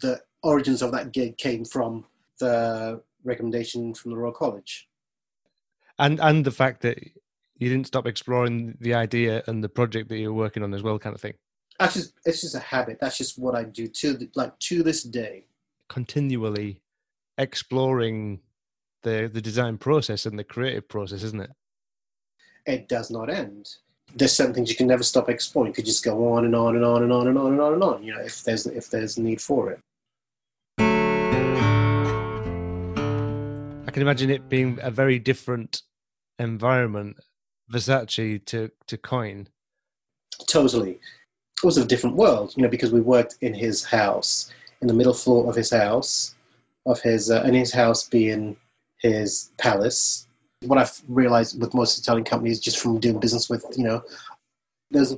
The origins of that gig came from the recommendation from the Royal College. And and the fact that you didn't stop exploring the idea and the project that you're working on as well, kind of thing. That's just it's just a habit. That's just what I do to like to this day. Continually exploring the the design process and the creative process, isn't it? It does not end there's certain things you can never stop exploring. You could just go on and on and on and on and on and on and on. You know, if there's if there's need for it. I can imagine it being a very different environment, Versace to to Coin. Totally, it was a different world. You know, because we worked in his house, in the middle floor of his house, of his uh, and his house being his palace what I've realized with most Italian companies, just from doing business with, you know, there's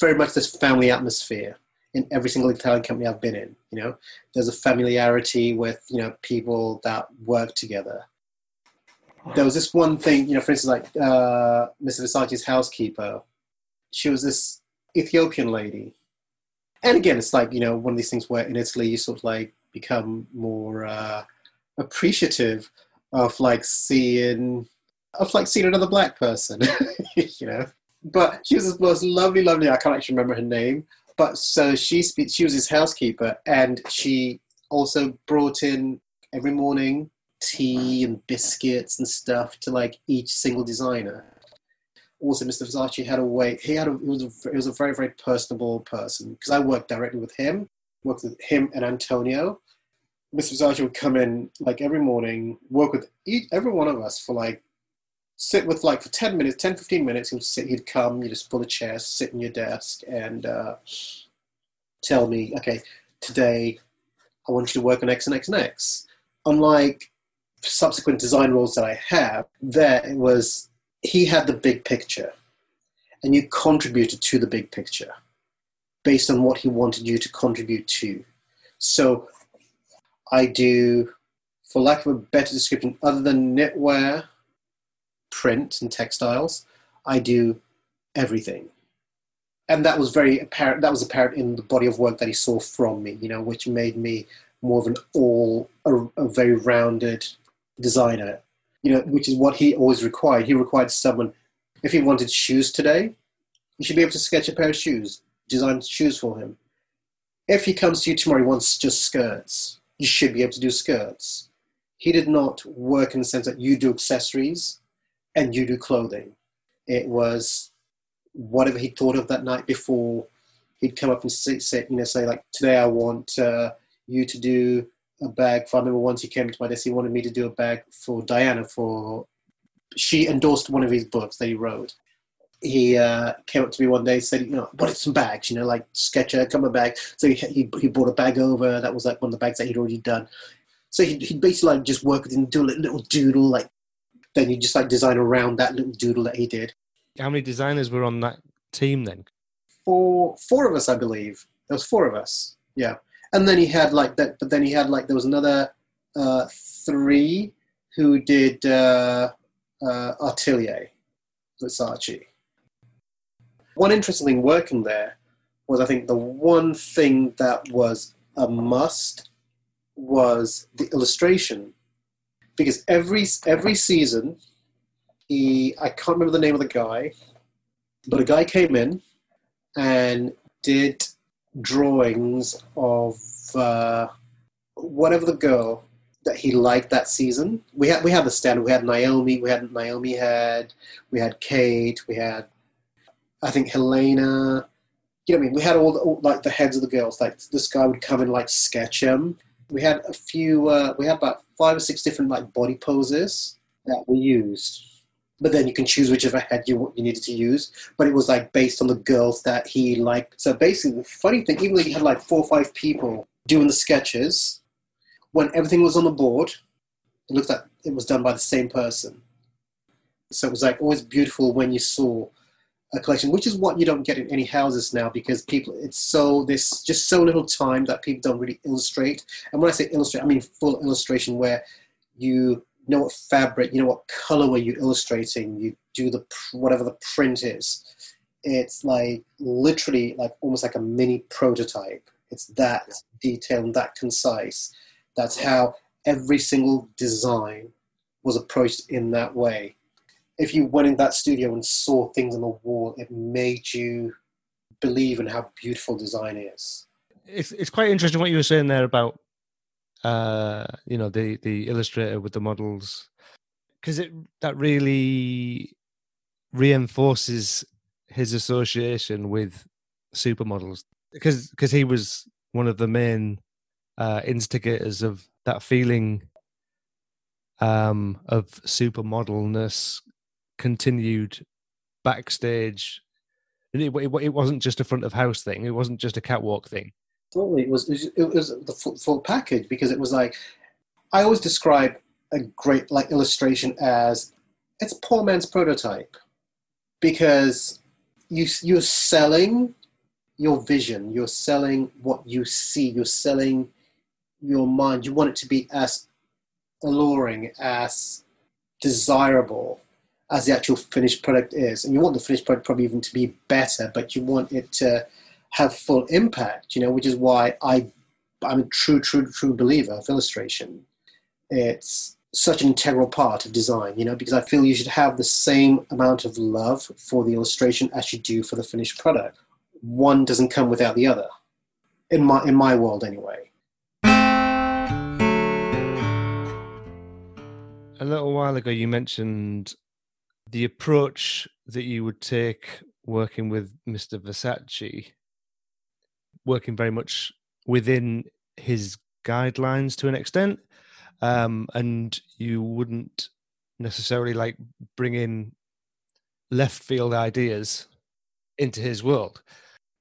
very much this family atmosphere. in every single Italian company I've been in. You know, there's a familiarity with you know people that work together. There was this one thing, you know, for instance, like uh, Mr. Versace's housekeeper. She was this Ethiopian lady, and again, it's like you know one of these things where in Italy you sort of like become more uh, appreciative of like seeing of like seeing another black person, you know. But she was the most lovely, lovely. I can't actually remember her name, but so she speaks she was his housekeeper, and she also brought in every morning tea and biscuits and stuff to like each single designer. Also, Mr. Versace had a way. He had a he was a, he was a very very personable person because I worked directly with him, worked with him and Antonio. Mr. Versace would come in like every morning, work with each, every one of us for like sit with like for 10 minutes 10 15 minutes he'd sit he'd come you just pull a chair sit in your desk and uh, tell me okay today i want you to work on x and x and x unlike subsequent design roles that i have there it was he had the big picture and you contributed to the big picture based on what he wanted you to contribute to so i do for lack of a better description other than knitwear print and textiles. I do everything. And that was very apparent. That was apparent in the body of work that he saw from me, you know, which made me more of an all, a, a very rounded designer, you know, which is what he always required. He required someone, if he wanted shoes today, you should be able to sketch a pair of shoes, design shoes for him. If he comes to you tomorrow, he wants just skirts, you should be able to do skirts. He did not work in the sense that you do accessories and you do clothing. It was whatever he thought of that night before. He'd come up and say, say you know, say like, today I want uh, you to do a bag. For I remember once he came to my desk, he wanted me to do a bag for Diana. For she endorsed one of his books that he wrote. He uh, came up to me one day, and said, "You know, wanted some bags. You know, like Sketcher, come a bag." So he, he he brought a bag over. That was like one of the bags that he'd already done. So he he basically like just work with him, do a little doodle, like then you just like design around that little doodle that he did. How many designers were on that team then? Four, four of us, I believe. There was four of us. Yeah, and then he had like that. But then he had like there was another uh, three who did uh, uh, Atelier Versace. One interesting thing working there was I think the one thing that was a must was the illustration because every every season, he I can't remember the name of the guy, but a guy came in and did drawings of uh, whatever the girl that he liked that season. We had we had the standard. We had Naomi. We had Naomi had. We had Kate. We had, I think Helena. You know what I mean? We had all, the, all like the heads of the girls. Like this guy would come and like sketch them. We had a few. Uh, we had about five or six different like body poses that we used. But then you can choose whichever head you you needed to use. But it was like based on the girls that he liked. So basically, the funny thing, even though you had like four or five people doing the sketches, when everything was on the board, it looked like it was done by the same person. So it was like always beautiful when you saw a collection, which is what you don't get in any houses now because people, it's so, there's just so little time that people don't really illustrate. And when I say illustrate, I mean full illustration where you know what fabric, you know what color were you illustrating, you do the, whatever the print is. It's like literally like almost like a mini prototype. It's that detailed and that concise. That's how every single design was approached in that way if you went in that studio and saw things on the wall, it made you believe in how beautiful design is. It's it's quite interesting what you were saying there about uh, you know the the illustrator with the models because it that really reinforces his association with supermodels because because he was one of the main uh, instigators of that feeling um, of supermodelness continued backstage. It, it, it, wasn't just a front of house thing. It wasn't just a catwalk thing. Totally, it was. It was, the full, full package because it was like I always describe a great like illustration as it's poor man's prototype because you you're selling your vision. You're selling what you see. You're selling your mind. You want it to be as alluring, as desirable as the actual finished product is. And you want the finished product probably even to be better, but you want it to have full impact, you know, which is why I, I'm a true, true, true believer of illustration. It's such an integral part of design, you know, because I feel you should have the same amount of love for the illustration as you do for the finished product. One doesn't come without the other, in my in my world anyway. A little while ago, you mentioned the approach that you would take working with Mr. Versace, working very much within his guidelines to an extent, um, and you wouldn't necessarily like bring in left field ideas into his world.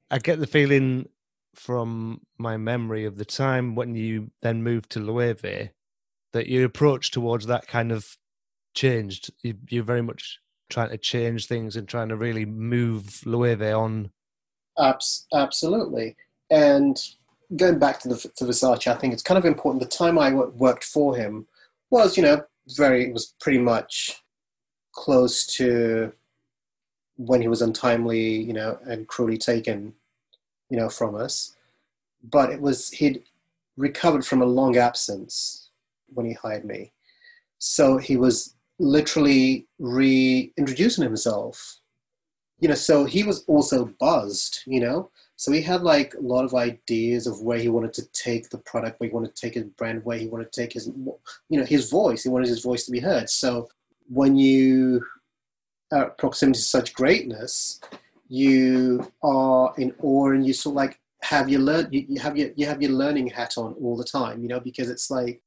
I get the feeling from my memory of the time when you then moved to Loewe that your approach towards that kind of changed. You, you're very much trying to change things and trying to really move Loewe on. Abs- absolutely. And going back to the to Versace, I think it's kind of important. The time I worked for him was, you know, very was pretty much close to when he was untimely, you know, and cruelly taken, you know, from us. But it was he'd recovered from a long absence when he hired me, so he was literally reintroducing himself. You know, so he was also buzzed, you know. So he had like a lot of ideas of where he wanted to take the product, where he wanted to take his brand, where he wanted to take his, you know, his voice. He wanted his voice to be heard. So when you are at proximity to such greatness, you are in awe and you sort of like have your learn you, you have your you have your learning hat on all the time, you know, because it's like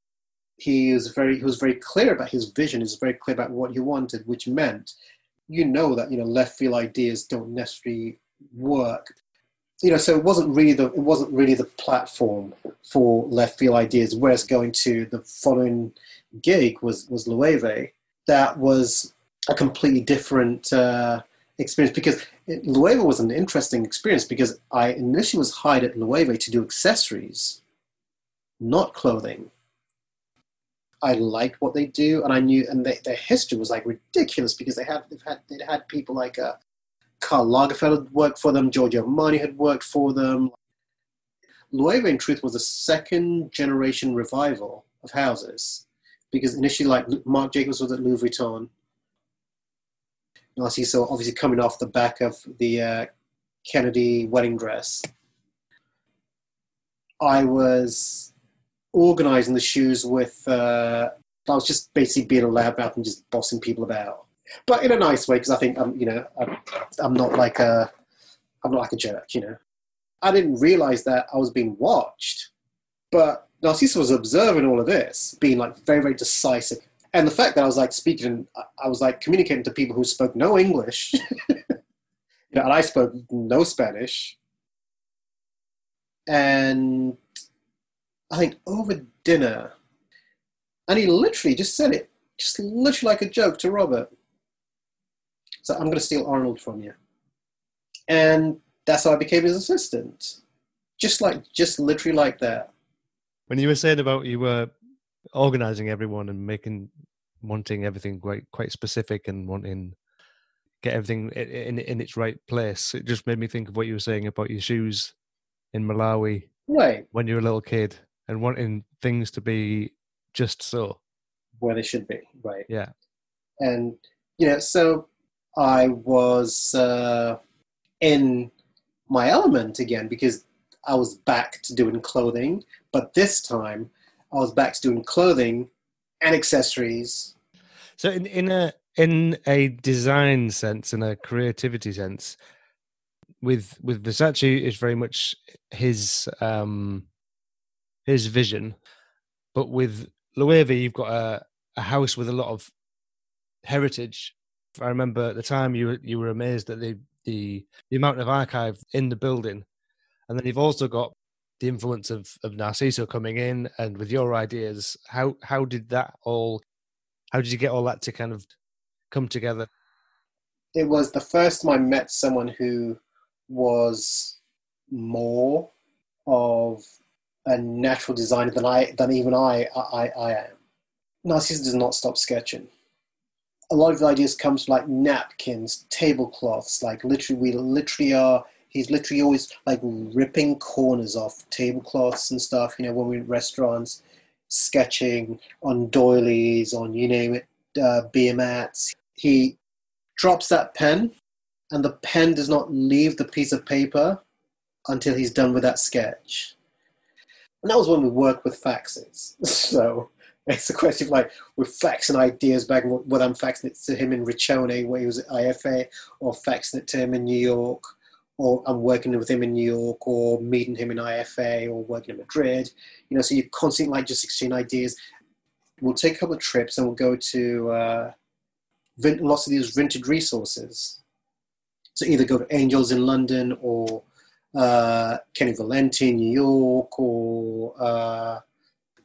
he is very he was very clear about his vision He was very clear about what he wanted which meant you know that you know left field ideas don't necessarily work you know so it wasn't really the it wasn't really the platform for left field ideas. Whereas going to the following gig was was Loewe that was a completely different uh, experience because it, was an interesting experience because I initially was hired at Loewe to do accessories not clothing. I liked what they do, and I knew, and they, their history was like ridiculous because they had they've had they'd had people like uh, Karl Lagerfeld had worked for them, Giorgio Armani had worked for them. Loewe, in truth, was a second generation revival of houses because initially, like Marc Jacobs was at Louis Vuitton. I see, so obviously coming off the back of the uh, Kennedy wedding dress. I was organizing the shoes with, uh, I was just basically being a loudmouth and just bossing people about, but in a nice way because I think I'm, you know, I'm, I'm not like a, I'm not like a jerk, you know. I didn't realize that I was being watched, but Narciso was observing all of this, being like very, very decisive. And the fact that I was like speaking, I was like communicating to people who spoke no English, you know, and I spoke no Spanish. And I think over dinner, and he literally just said it, just literally like a joke to Robert. So I'm going to steal Arnold from you, and that's how I became his assistant. Just like, just literally like that. When you were saying about you were organizing everyone and making, wanting everything quite quite specific and wanting get everything in, in, in its right place, it just made me think of what you were saying about your shoes in Malawi. Right. When you were a little kid and wanting things to be just so where they should be right yeah and you know so i was uh, in my element again because i was back to doing clothing but this time i was back to doing clothing and accessories so in, in a in a design sense in a creativity sense with with versace is very much his um his vision. But with Loewe, you've got a, a house with a lot of heritage. I remember at the time you were, you were amazed at the, the, the amount of archive in the building. And then you've also got the influence of, of Narciso coming in and with your ideas. How, how did that all, how did you get all that to kind of come together? It was the first time I met someone who was more of a natural designer than I than even I I, I am. Narciso does not stop sketching. A lot of the ideas comes from like napkins, tablecloths, like literally we literally are he's literally always like ripping corners off tablecloths and stuff, you know, when we're in restaurants, sketching on doilies, on you name it, uh, beer mats. He drops that pen and the pen does not leave the piece of paper until he's done with that sketch. And that was when we worked with faxes. So it's a question of like we're faxing ideas back, whether I'm faxing it to him in Riccione where he was at IFA, or faxing it to him in New York, or I'm working with him in New York, or meeting him in IFA, or working in Madrid. You know, so you're constantly like just exchanging ideas. We'll take a couple of trips and we'll go to uh, lots of these rented resources. So either go to Angels in London or uh, Keni Valenti in New York or uh,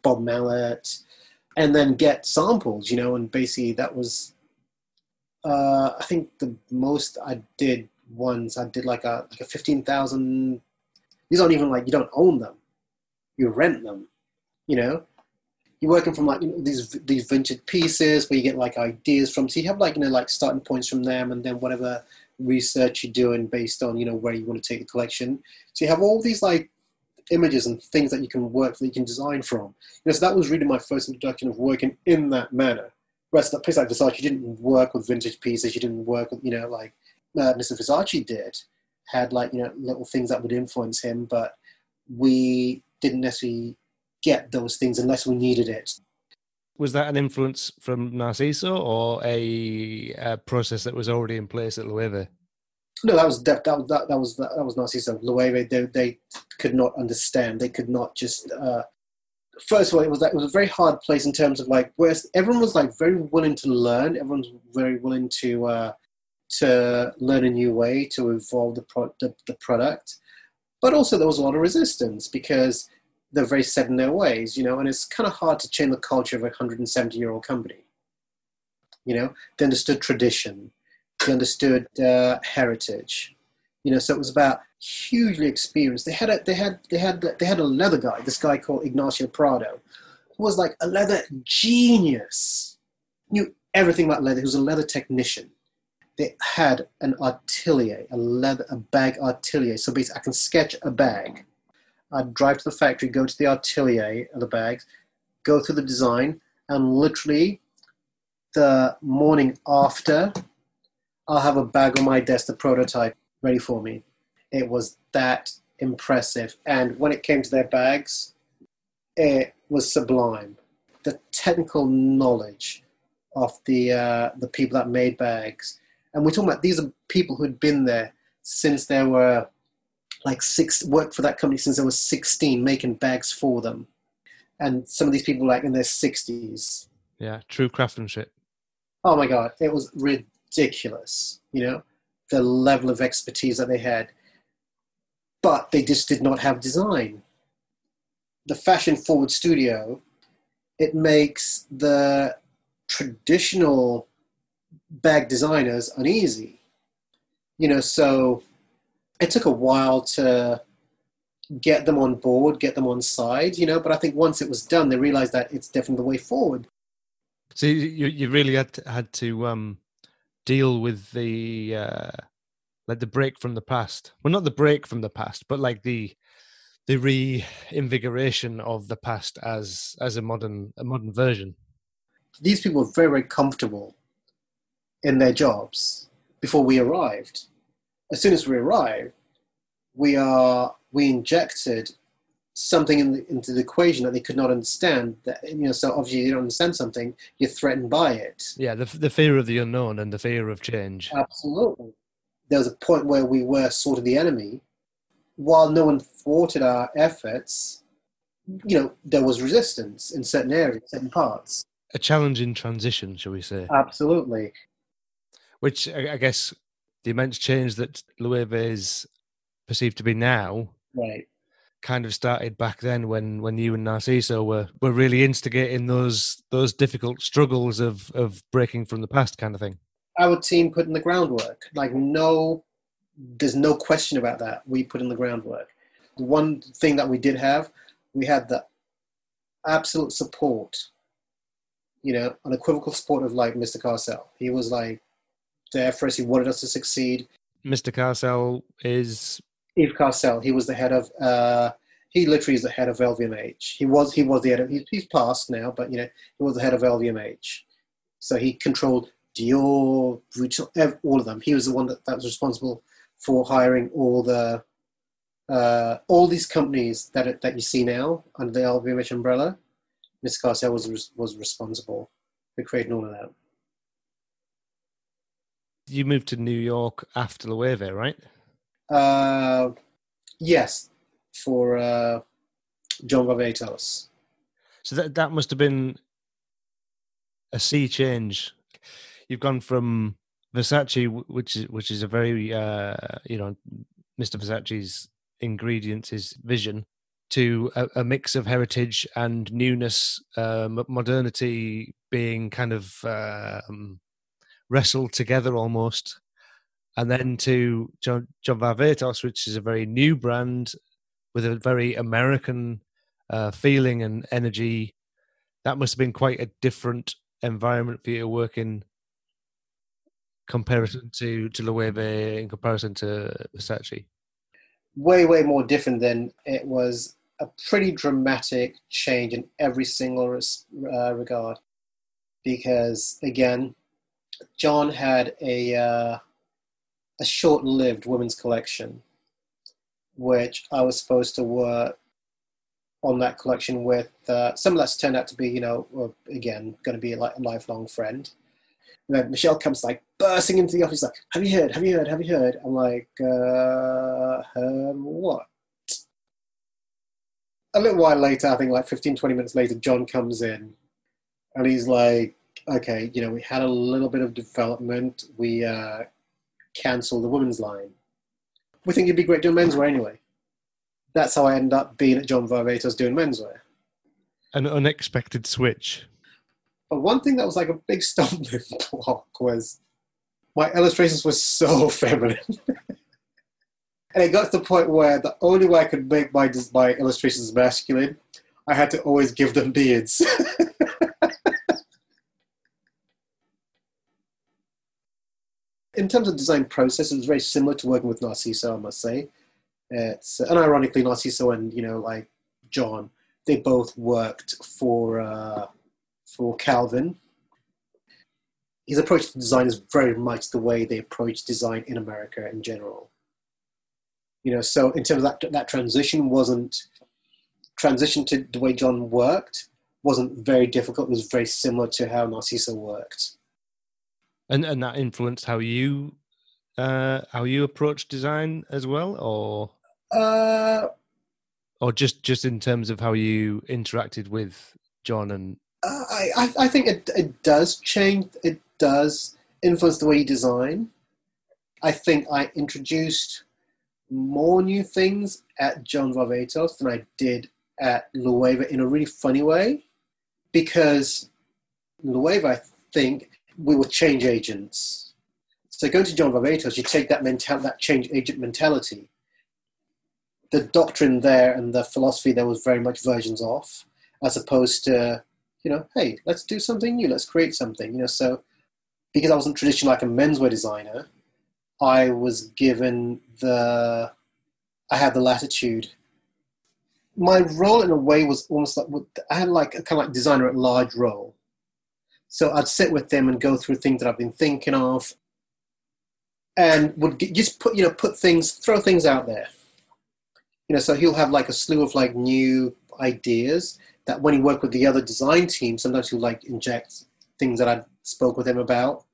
Bob Mallet, and then get samples, you know, and basically that was, uh, I think the most I did ones, I did like a, like a 15,000, these aren't even like, you don't own them, you rent them, you know, you're working from like you know, these these vintage pieces where you get like ideas from. So you have like you know like starting points from them, and then whatever research you're doing based on you know where you want to take the collection. So you have all these like images and things that you can work that you can design from. You know, so that was really my first introduction of working in that manner. Whereas the place like Versace, you didn't work with vintage pieces. You didn't work with you know like uh, Mr. Versace did had like you know little things that would influence him, but we didn't necessarily get those things unless we needed it was that an influence from Narciso or a, a process that was already in place at Loewe? No, that was that, that, that, that was that, was Narciso. Loewe, they, they could not understand. They could not just. Uh, first of all, it was it was a very hard place in terms of like whereas everyone was like very willing to learn. Everyone's very willing to uh, to learn a new way to evolve the, pro- the the product, but also there was a lot of resistance because they're very set in their ways, you know, and it's kind of hard to change the culture of a 170 year old company. You know, they understood tradition, they understood uh, heritage, you know, so it was about hugely experienced. They had a, they had, they had, they had a leather guy, this guy called Ignacio Prado, who was like a leather genius, knew everything about leather. He was a leather technician. They had an atelier, a leather, a bag atelier. So basically, I can sketch a bag I'd drive to the factory, go to the atelier of the bags, go through the design, and literally the morning after, I'll have a bag on my desk, the prototype ready for me. It was that impressive. And when it came to their bags, it was sublime. The technical knowledge of the uh, the people that made bags, and we're talking about these are people who'd been there since there were like six worked for that company since they were 16, making bags for them. And some of these people like in their 60s. Yeah, true craftsmanship. Oh my god, it was ridiculous. Ridiculous, you know, the level of expertise that they had. But they just did not have design. The fashion forward studio, it makes the traditional bag designers uneasy. You know, so it took a while to get them on board, get them on side, you know. But I think once it was done, they realized that it's definitely the way forward. So you you really had to, had to um, deal with the uh, like the break from the past. Well, not the break from the past, but like the the reinvigoration of the past as as a modern a modern version. These people were very very comfortable in their jobs before we arrived as soon as we arrive, we are we injected something in the, into the equation that they could not understand. That you know, so obviously you don't understand something, you're threatened by it. Yeah, the the fear of the unknown and the fear of change. Absolutely. There was a point where we were sort of the enemy, while no one thwarted our efforts. You know, there was resistance in certain areas, certain parts. A challenging transition, shall we say? Absolutely. Which I guess the immense change that Loewe is perceived to be now right kind of started back then when when you and Narciso were were really instigating those those difficult struggles of of breaking from the past kind of thing. Our team put in the groundwork. Like no there's no question about that. We put in the groundwork. The one thing that we did have, we had the absolute support, you know, unequivocal support of like Mr. Carcel. He was like there for us. He wanted us to succeed. Mr. Carcel is Yves Carcelle. He was the head of. Uh, he literally is the head of LVMH. He was. He was the head of. He's, he's passed now, but you know, he was the head of LVMH. So he controlled Dior, Vuitton, all of them. He was the one that, that was responsible for hiring all the uh, all these companies that that you see now under the LVMH umbrella. Mr. Carcelle was was responsible for creating all of that. You moved to New York after Loewe, right? Uh, yes, for uh, John Varvatos. So that that must have been a sea change. You've gone from Versace, which is which is a very uh, you know Mr. Versace's ingredients, his vision, to a, a mix of heritage and newness, uh, modernity being kind of um, wrestled together almost, and then to John, John which is a very new brand with a very American uh, feeling and energy. That must have been quite a different environment for you to work in comparison to to Loewe in comparison to Versace? Way, way more different than it was a pretty dramatic change in every single uh, regard. Because again, John had a uh, a short-lived women's collection, which I was supposed to work on that collection with. Uh, some of that's turned out to be, you know, again, going to be like a lifelong friend. And then Michelle comes like bursting into the office, like, "Have you heard? Have you heard? Have you heard?" I'm like, uh, "Heard what?" A little while later, I think like 15, 20 minutes later, John comes in, and he's like, "Okay, you know, we had a little bit of development. We uh, cancelled the women's line. We think you'd be great doing menswear anyway." That's how I ended up being at John Varvatos doing menswear. An unexpected switch. But one thing that was like a big stumbling block was my illustrations were so feminine. and it got to the point where the only way I could make my, my illustrations masculine, I had to always give them beards. in terms of design process, it was very similar to working with Narciso, I must say. It's and ironically, Narciso and you know like John, they both worked for uh, for Calvin. His approach to design is very much the way they approach design in America in general. You know, so in terms of that, that transition wasn't transition to the way John worked wasn't very difficult. It was very similar to how Narciso worked. And and that influenced how you uh, how you approach design as well, or uh, or just just in terms of how you interacted with John and uh, I, I think it, it does change. It does influence the way you design. I think I introduced more new things at John Varvatos than I did at Loewe in a really funny way because Loewe, I think, we were change agents. So going to John Varvatos, you take that mental, that change agent mentality. The doctrine there and the philosophy there was very much versions off, as opposed to you know, hey, let's do something new, let's create something, you know. So because I wasn't traditionally like a menswear designer, I was given the, I had the latitude. My role in a way was almost like, I had like a kind of like designer at large role. So I'd sit with them and go through things that I've been thinking of and would just put, you know, put things, throw things out there. You know, so he'll have like a slew of like new ideas that when he worked with the other design team, sometimes he'll like inject things that I spoke with him about,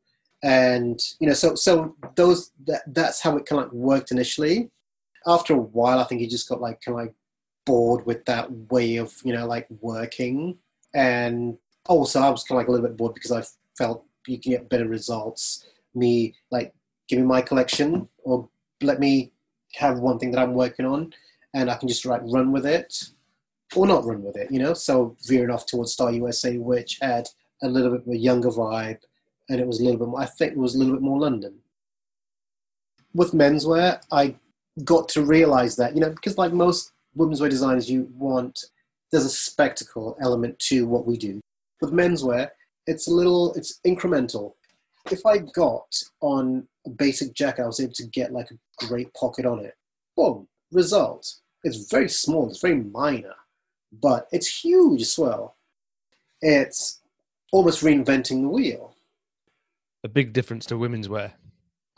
and you know, so so those that that's how it kind of like worked initially. After a while, I think he just got like kind of like bored with that way of you know like working, and Oh, also I was kind of like a little bit bored because I felt you can get better results. Me like give me my collection or let me have one thing that I'm working on, and I can just like run with it or not run with it, you know. So veering off towards Star USA, which had a little bit of a younger vibe, and it was a little bit more. I think it was a little bit more London. With menswear, I got to realize that, you know, because like most women's wear designers, you want there's a spectacle element to what we do. With menswear, it's a little, it's incremental. If I got on a basic jacket, I was able to get like a great pocket on it. Boom, result. It's very small, it's very minor, but it's huge as well. It's almost reinventing the wheel. A big difference to women's wear.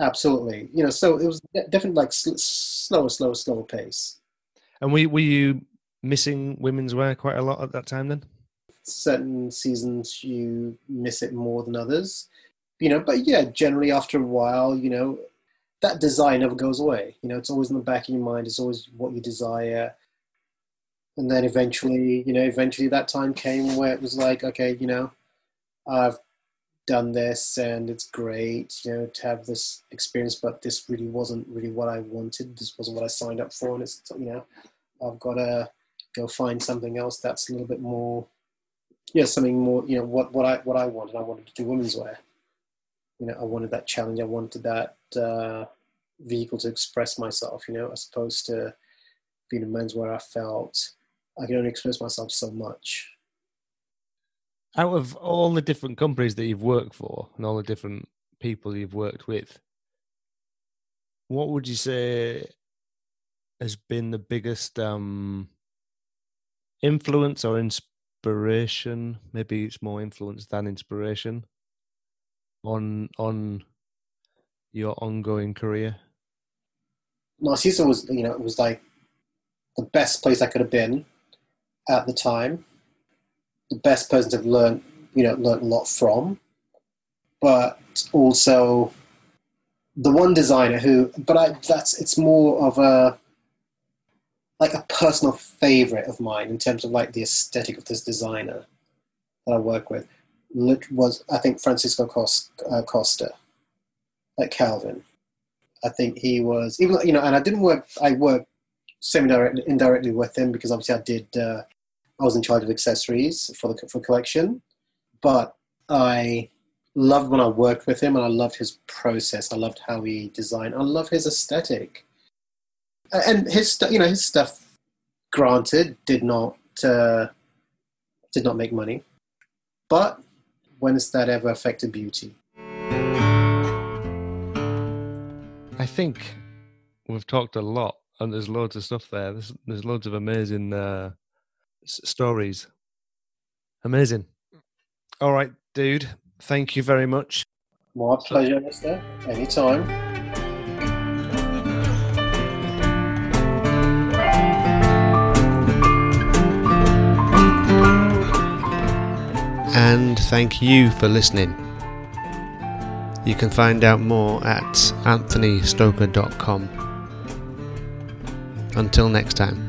Absolutely. You know, so it was definitely like sl- slower, slower, slower pace. And were, were you missing women's wear quite a lot at that time then? Certain seasons you miss it more than others. You know, but yeah, generally after a while, you know, that desire never goes away. You know, it's always in the back of your mind. It's always what you desire. And then eventually, you know, eventually that time came where it was like, okay, you know, I've done this and it's great, you know, to have this experience, but this really wasn't really what I wanted. This wasn't what I signed up for. And it's, you know, I've got to go find something else that's a little bit more, yeah, something more, you know, what, what I, what I wanted. I wanted to do women's wear you know, I wanted that challenge. I wanted that uh, vehicle to express myself, you know, as opposed to being a men's wear, I felt I could only express myself so much. Out of all the different companies that you've worked for and all the different people you've worked with, what would you say has been the biggest um, influence or inspiration? Maybe it's more influence than inspiration on on your ongoing career? Narciso was, you know, it was like the best place I could have been at the time. The best person to have learned, you know, learned a lot from, but also the one designer who, but I, that's it's more of a like a personal favorite of mine in terms of like the aesthetic of this designer that I work with was I think Francisco uh, Costa, like Calvin. I think he was even you know, and I didn't work. I worked semi-directly, indirectly with him because obviously I did. Uh, I was in charge of accessories for the for collection, but I loved when I worked with him, and I loved his process. I loved how he designed. I love his aesthetic, and his stuff. You know, his stuff. Granted, did not uh, did not make money, but when has that ever affected beauty? I think we've talked a lot, and there's loads of stuff there. There's, there's loads of amazing uh, s- stories. Amazing. All right, dude. Thank you very much. My pleasure, Mister. Anytime. And thank you for listening. You can find out more at anthonystoker.com. Until next time.